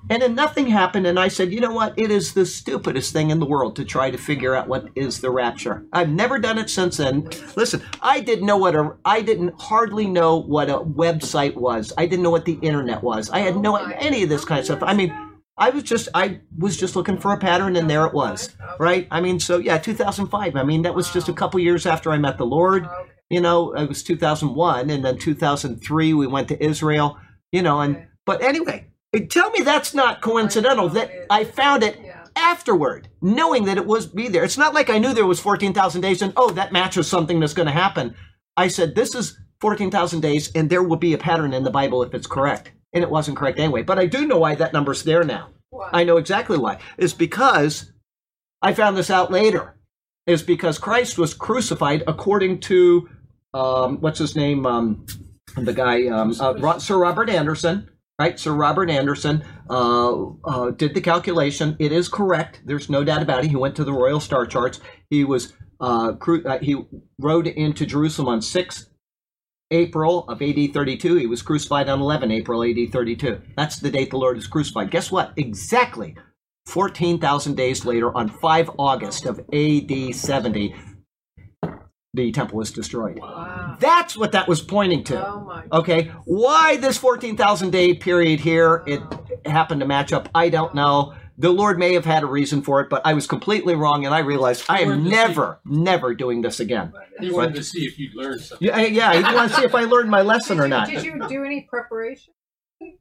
And then nothing happened, and I said, you know what? It is the stupidest thing in the world to try to figure out what is the rapture. I've never done it since then. Listen, I didn't know what a, I didn't hardly know what a website was. I didn't know what the internet was. I had no oh any of this kind of stuff. I mean, I was just, I was just looking for a pattern, and there it was, right? I mean, so yeah, 2005. I mean, that was just a couple years after I met the Lord. You know, it was 2001, and then 2003 we went to Israel. You know, and but anyway. Tell me that's not coincidental that I found it afterward, knowing that it was be there. It's not like I knew there was 14,000 days and oh, that matches something that's going to happen. I said, this is 14,000 days and there will be a pattern in the Bible if it's correct. And it wasn't correct anyway. But I do know why that number's there now. I know exactly why. It's because I found this out later. Is because Christ was crucified according to, um, what's his name? Um, the guy, um, uh, Sir Robert Anderson right? Sir Robert Anderson uh, uh, did the calculation. It is correct. There's no doubt about it. He went to the Royal Star Charts. He was uh, cru- uh, he rode into Jerusalem on 6 April of AD 32. He was crucified on 11 April AD 32. That's the date the Lord is crucified. Guess what? Exactly 14,000 days later, on 5 August of AD 70, the temple was destroyed. Wow. That's what that was pointing to. Oh my. Okay, why this 14,000 day period here? It happened to match up. I don't know. The Lord may have had a reason for it, but I was completely wrong, and I realized I am never, never doing this again. He wanted to see if you'd learned something. Yeah, yeah. You want to see if I learned my lesson or not? Did you do any preparation?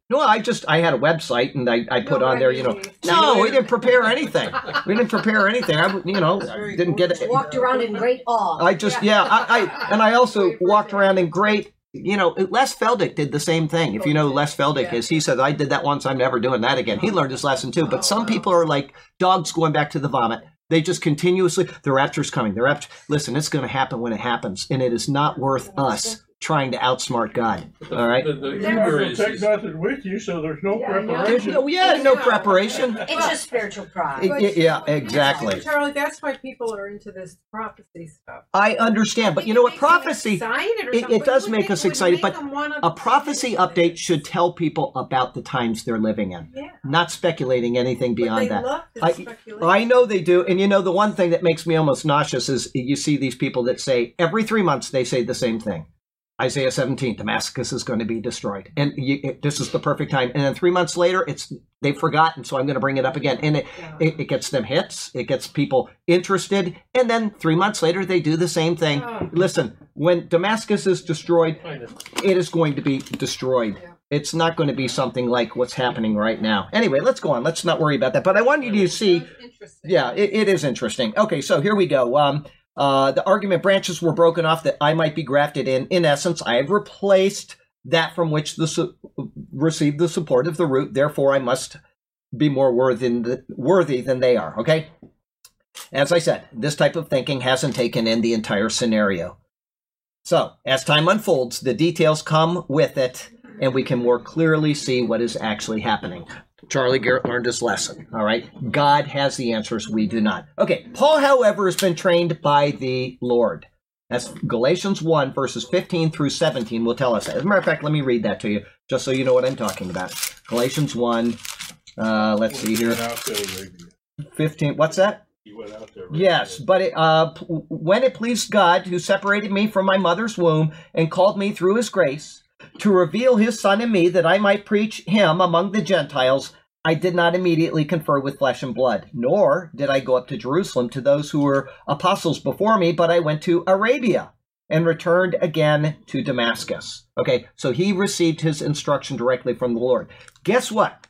No, I just I had a website and I, I put No, on I there, you know. mean- No, we didn't prepare anything. We didn't prepare anything. I, you know, very didn't get it. Walked around in great awe. I just yeah, I, I and I also walked around in great. You know, Les Feldick did the same thing. If you know Les Feldick is, he said, "I did that once. I'm never doing that again." He learned his lesson too. But some oh, people are like dogs going back to the vomit. They just continuously, the rapture's coming. The rapture. Listen, it's going to happen when it happens, and it is not worth us trying to outsmart God. The, All right. The, the You're humor going is, to take nothing with you, so there's no Yeah, I. There's preparation. no, yeah, no preparation. It's just spiritual pride. Y- y- yeah, exactly. Charlie, that's why people are into this prophecy stuff. I understand, but you know what? It makes them Prophecy. excited or it- it does make us excited, make but A prophecy update should tell people about the times they're living in, Yeah. not speculating anything But beyond they that. love I- speculation. I know they do. And you know, the one thing that makes me almost nauseous is you see these people that say every three months they say the same thing. Isaiah 17, Damascus is going to be destroyed. And you, it, this is the perfect time. And then three months later, it's they've forgotten. So I'm going to bring it up again. And it, Yeah. it, it gets them hits. It gets people interested. And then three months later, they do the same thing. Oh. Listen, when Damascus is destroyed, it is going to be destroyed. Yeah. It's not going to be something like what's happening right now. Anyway, let's go on. Let's not worry about that. But I wanted you to see interesting. yeah, it, it is interesting. Okay, so here we go. Um, uh, the argument branches were broken off that I might be grafted in. In essence, I have replaced that from which the su- received the support of the root. Therefore, I must be more worthy than, worthy than they are. Okay. As I said, this type of thinking hasn't taken in the entire scenario. So, as time unfolds, the details come with it, and we can more clearly see what is actually happening. Charlie Garrett learned his lesson. All right. God has the answers. We do not. Okay. Paul, however, has been trained by the Lord. That's Galatians 1, verses 15 through 17 will tell us that. As a matter of fact, let me read that to you, just so you know what I'm talking about. Galatians 1, uh, let's see here. went out to Arabia. 15. What's that? There. Yes, but it, uh, when it pleased God, who separated me from my mother's womb and called me through his grace, to reveal his Son in me that I might preach him among the Gentiles, I did not immediately confer with flesh and blood, nor did I go up to Jerusalem to those who were apostles before me, but I went to Arabia and returned again to Damascus. Okay, so he received his instruction directly from the Lord. Guess what?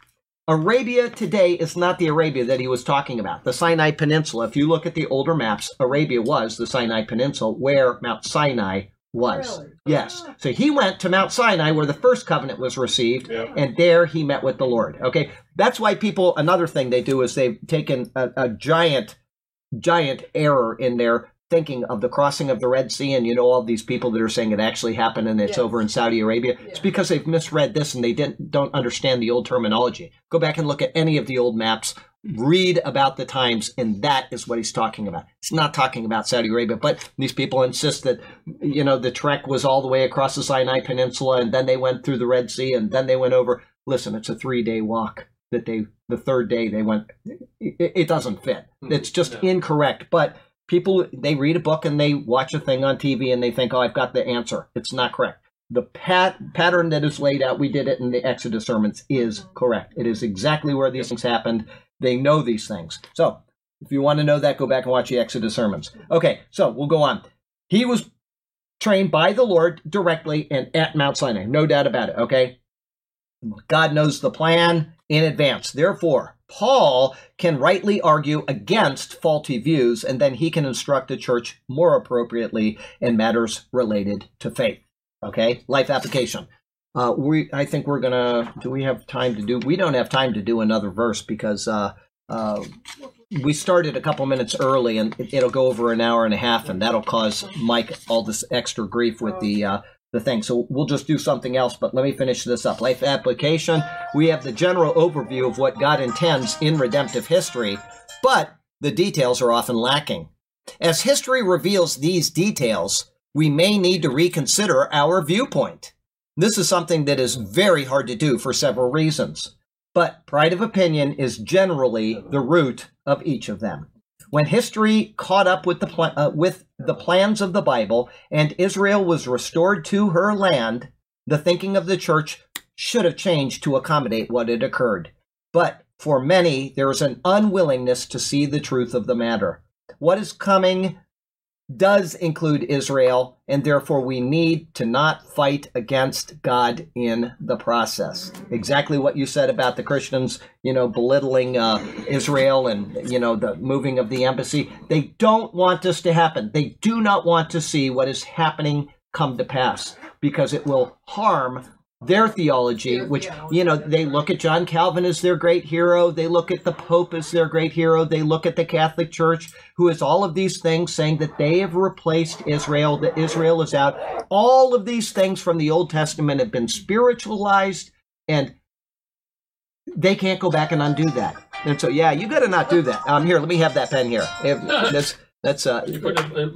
Arabia today is not the Arabia that he was talking about. The Sinai Peninsula, if you look at the older maps, Arabia was the Sinai Peninsula where Mount Sinai was. Really? Yes. Ah. So he went to Mount Sinai where the first covenant was received, Yeah. and there he met with the Lord. Okay. That's why people, another thing they do is they've taken a, a giant, giant error in their thinking of the crossing of the Red Sea. And you know, all these people that are saying it actually happened and it's Yes. over in Saudi Arabia. It's because they've misread this and they didn't, don't understand the old terminology. Go back and look at any of the old maps. Read about the times, and that is what he's talking about. He's not talking about Saudi Arabia, but these people insist that you know the trek was all the way across the Sinai Peninsula, and then they went through the Red Sea, and then they went over. Listen, it's a three-day walk. That they, the third day, they went. It, it doesn't fit. Hmm. It's just incorrect. But people, they read a book and they watch a thing on TV, and they think, "Oh, I've got the answer." It's not correct. The pat, pattern that is laid out, we did it in the Exodus sermons, is hmm. correct. It is exactly where these things happened. They know these things. So, if you want to know that, go back and watch the Exodus sermons. Okay, so we'll go on. He was trained by the Lord directly and at Mount Sinai. No doubt about it, okay? God knows the plan in advance. Therefore, Paul can rightly argue against faulty views, and then he can instruct the church more appropriately in matters related to faith. Okay, life application. Uh, we, I think we're gonna. Do we have time to do? We don't have time to do another verse because uh, uh, we started a couple minutes early, and it, it'll go over an hour and a half, and that'll cause Mike all this extra grief with the uh, the thing. So we'll just do something else. But let me finish this up. Life application. We have the general overview of what God intends in redemptive history, but the details are often lacking. As history reveals these details, we may need to reconsider our viewpoint. This is something that is very hard to do for several reasons. But pride of opinion is generally the root of each of them. When history caught up with the pla- uh, with the plans of the Bible and Israel was restored to her land, the thinking of the church should have changed to accommodate what had occurred. But for many, there is an unwillingness to see the truth of the matter. What is coming does include Israel, and therefore we need to not fight against God in the process. Exactly what you said about the Christians, you know, belittling uh, Israel and, you know, the moving of the embassy. They don't want this to happen. They do not want to see what is happening come to pass because it will harm their theology, which, you know, they look at John Calvin as their great hero. They look at the Pope as their great hero. They look at the Catholic Church, who is all of these things, saying that they have replaced Israel, that Israel is out. All of these things from the Old Testament have been spiritualized, and they can't go back and undo that. And so, yeah, you got to not do that. Um, here, let me have that pen here. If- That's that's uh, You put a, a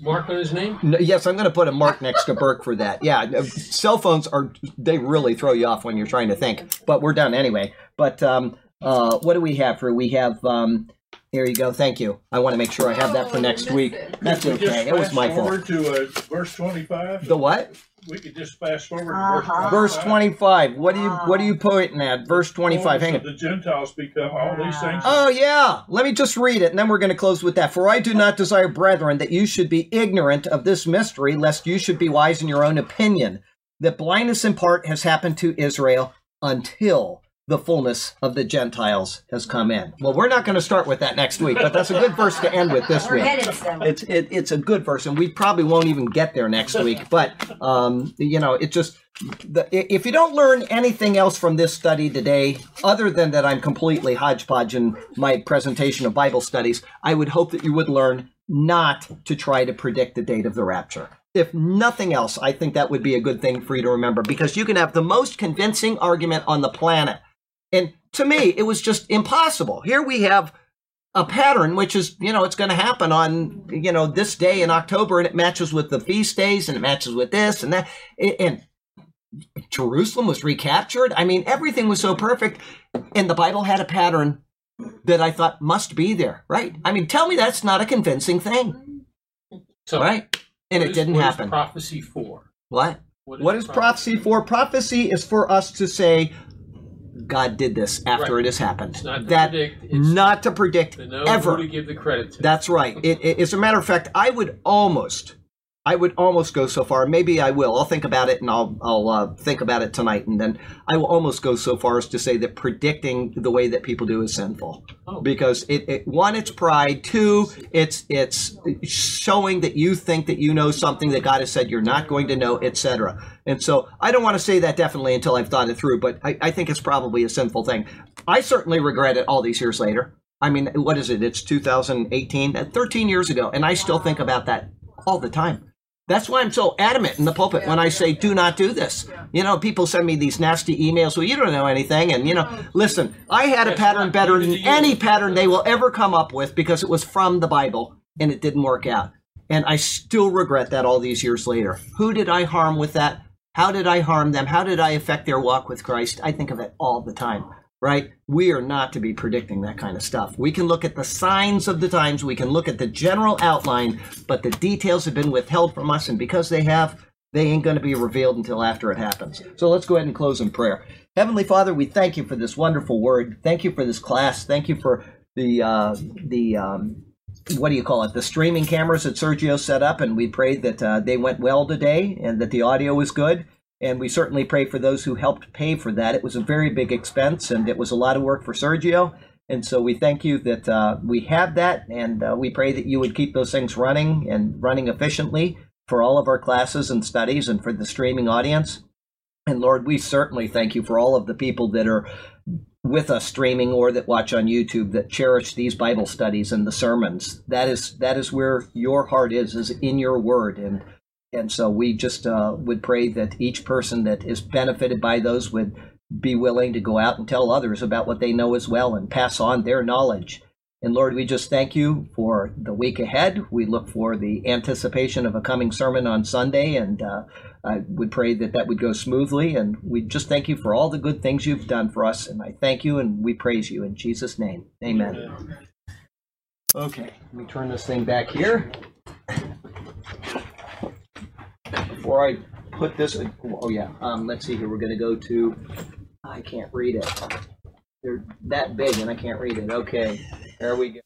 mark on his name? no, yes, I'm going to put a mark next to Burke for that. Yeah, uh, cell phones are they really throw you off when you're trying to think. But we're done anyway. But um, uh, what do we have for? We have um, here you go. Thank you. I want to make sure I have that for Oh, next week. missed. That's okay. It was my fault. forward to uh, verse twenty-five. The what? We could just fast forward Uh-huh. Verse 25. What do you what are you pointing at? Verse 25. Hang on. the Gentiles become all these things. Oh, yeah. Let me just read it, and then we're going to close with that. For I do not desire, brethren, that you should be ignorant of this mystery, lest you should be wise in your own opinion. That blindness in part has happened to Israel until the fullness of the Gentiles has come in. Well, we're not going to start with that next week, but that's a good verse to end with this week. It's it, it's a good verse, and we probably won't even get there next week. But um, you know, it just the, if you don't learn anything else from this study today, other than that, I'm completely hodgepodge in my presentation of Bible studies. I would hope that you would learn not to try to predict the date of the rapture. If nothing else, I think that would be a good thing for you to remember because you can have the most convincing argument on the planet. And to me, it was just impossible. Here we have a pattern which is you know it's going to happen on you know this day in october and it matches with the feast days and it matches with this and that. And jerusalem was recaptured. I mean everything was so perfect and the bible had a pattern that i thought must be there right? I mean tell me that's not a convincing thing. So, right? And what it is- didn't what is happen. prophecy for? what? What is prophecy for? Prophecy is for us to say god did this after Right. it has happened It's not to that predict, it's not to predict to know ever who to give the credit to. That's right. It, it- as a matter of fact, I would almost, I would almost go so far. Maybe I will. I'll think about it, and I'll I'll uh, think about it tonight, and then I will almost go so far as to say that predicting the way that people do is sinful, Oh. because it, it one, it's pride. Two, it's it's showing that you think that you know something that God has said you're not going to know, etc. And so I don't want to say that definitely until I've thought it through, but I, I think it's probably a sinful thing. I certainly regret it all these years later. I mean, what is it? It's 2018, uh, 13 years ago, and I still think about that all the time. That's why I'm so adamant in the pulpit when I say, do not do this. You know, people send me these nasty emails, well, you don't know anything. And, you know, oh, listen, I had a pattern better than any pattern they will ever come up with because it was from the Bible and it didn't work out. And I still regret that all these years later. Who did I harm with that? How did I harm them? How did I affect their walk with Christ? I think of it all the time, right? We are not to be predicting that kind of stuff. We can look at the signs of the times, we can look at the general outline, but the details have been withheld from us, and because they have, they ain't going to be revealed until after it happens. So let's go ahead and close in prayer. Heavenly Father, we thank you for this wonderful word. Thank you for this class. Thank you for the uh, the um, what do you call it? The streaming cameras that Sergio set up, and we prayed that uh, they went well today and that the audio was good. And we certainly pray for those who helped pay for that. It was a very big expense, and it was a lot of work for Sergio. And so we thank you that uh, we have that, and uh, we pray that you would keep those things running and running efficiently for all of our classes and studies and for the streaming audience. And Lord, we certainly thank you for all of the people that are with us streaming or that watch on YouTube that cherish these Bible studies and the sermons. That is that is where your heart is, is in your word. And and so we just uh, would pray that each person that is benefited by those would be willing to go out and tell others about what they know as well and pass on their knowledge. And Lord, we just thank you for the week ahead. We look for the anticipation of a coming sermon on Sunday, and uh, I would pray that that would go smoothly. And we just thank you for all the good things you've done for us. And I thank you and we praise you in Jesus' name. Amen. Okay, let me turn this thing back here. Before I put this, oh yeah, um, let's see here. We're to go to, I can't read it. They're that big and I can't read it. Okay, there we go.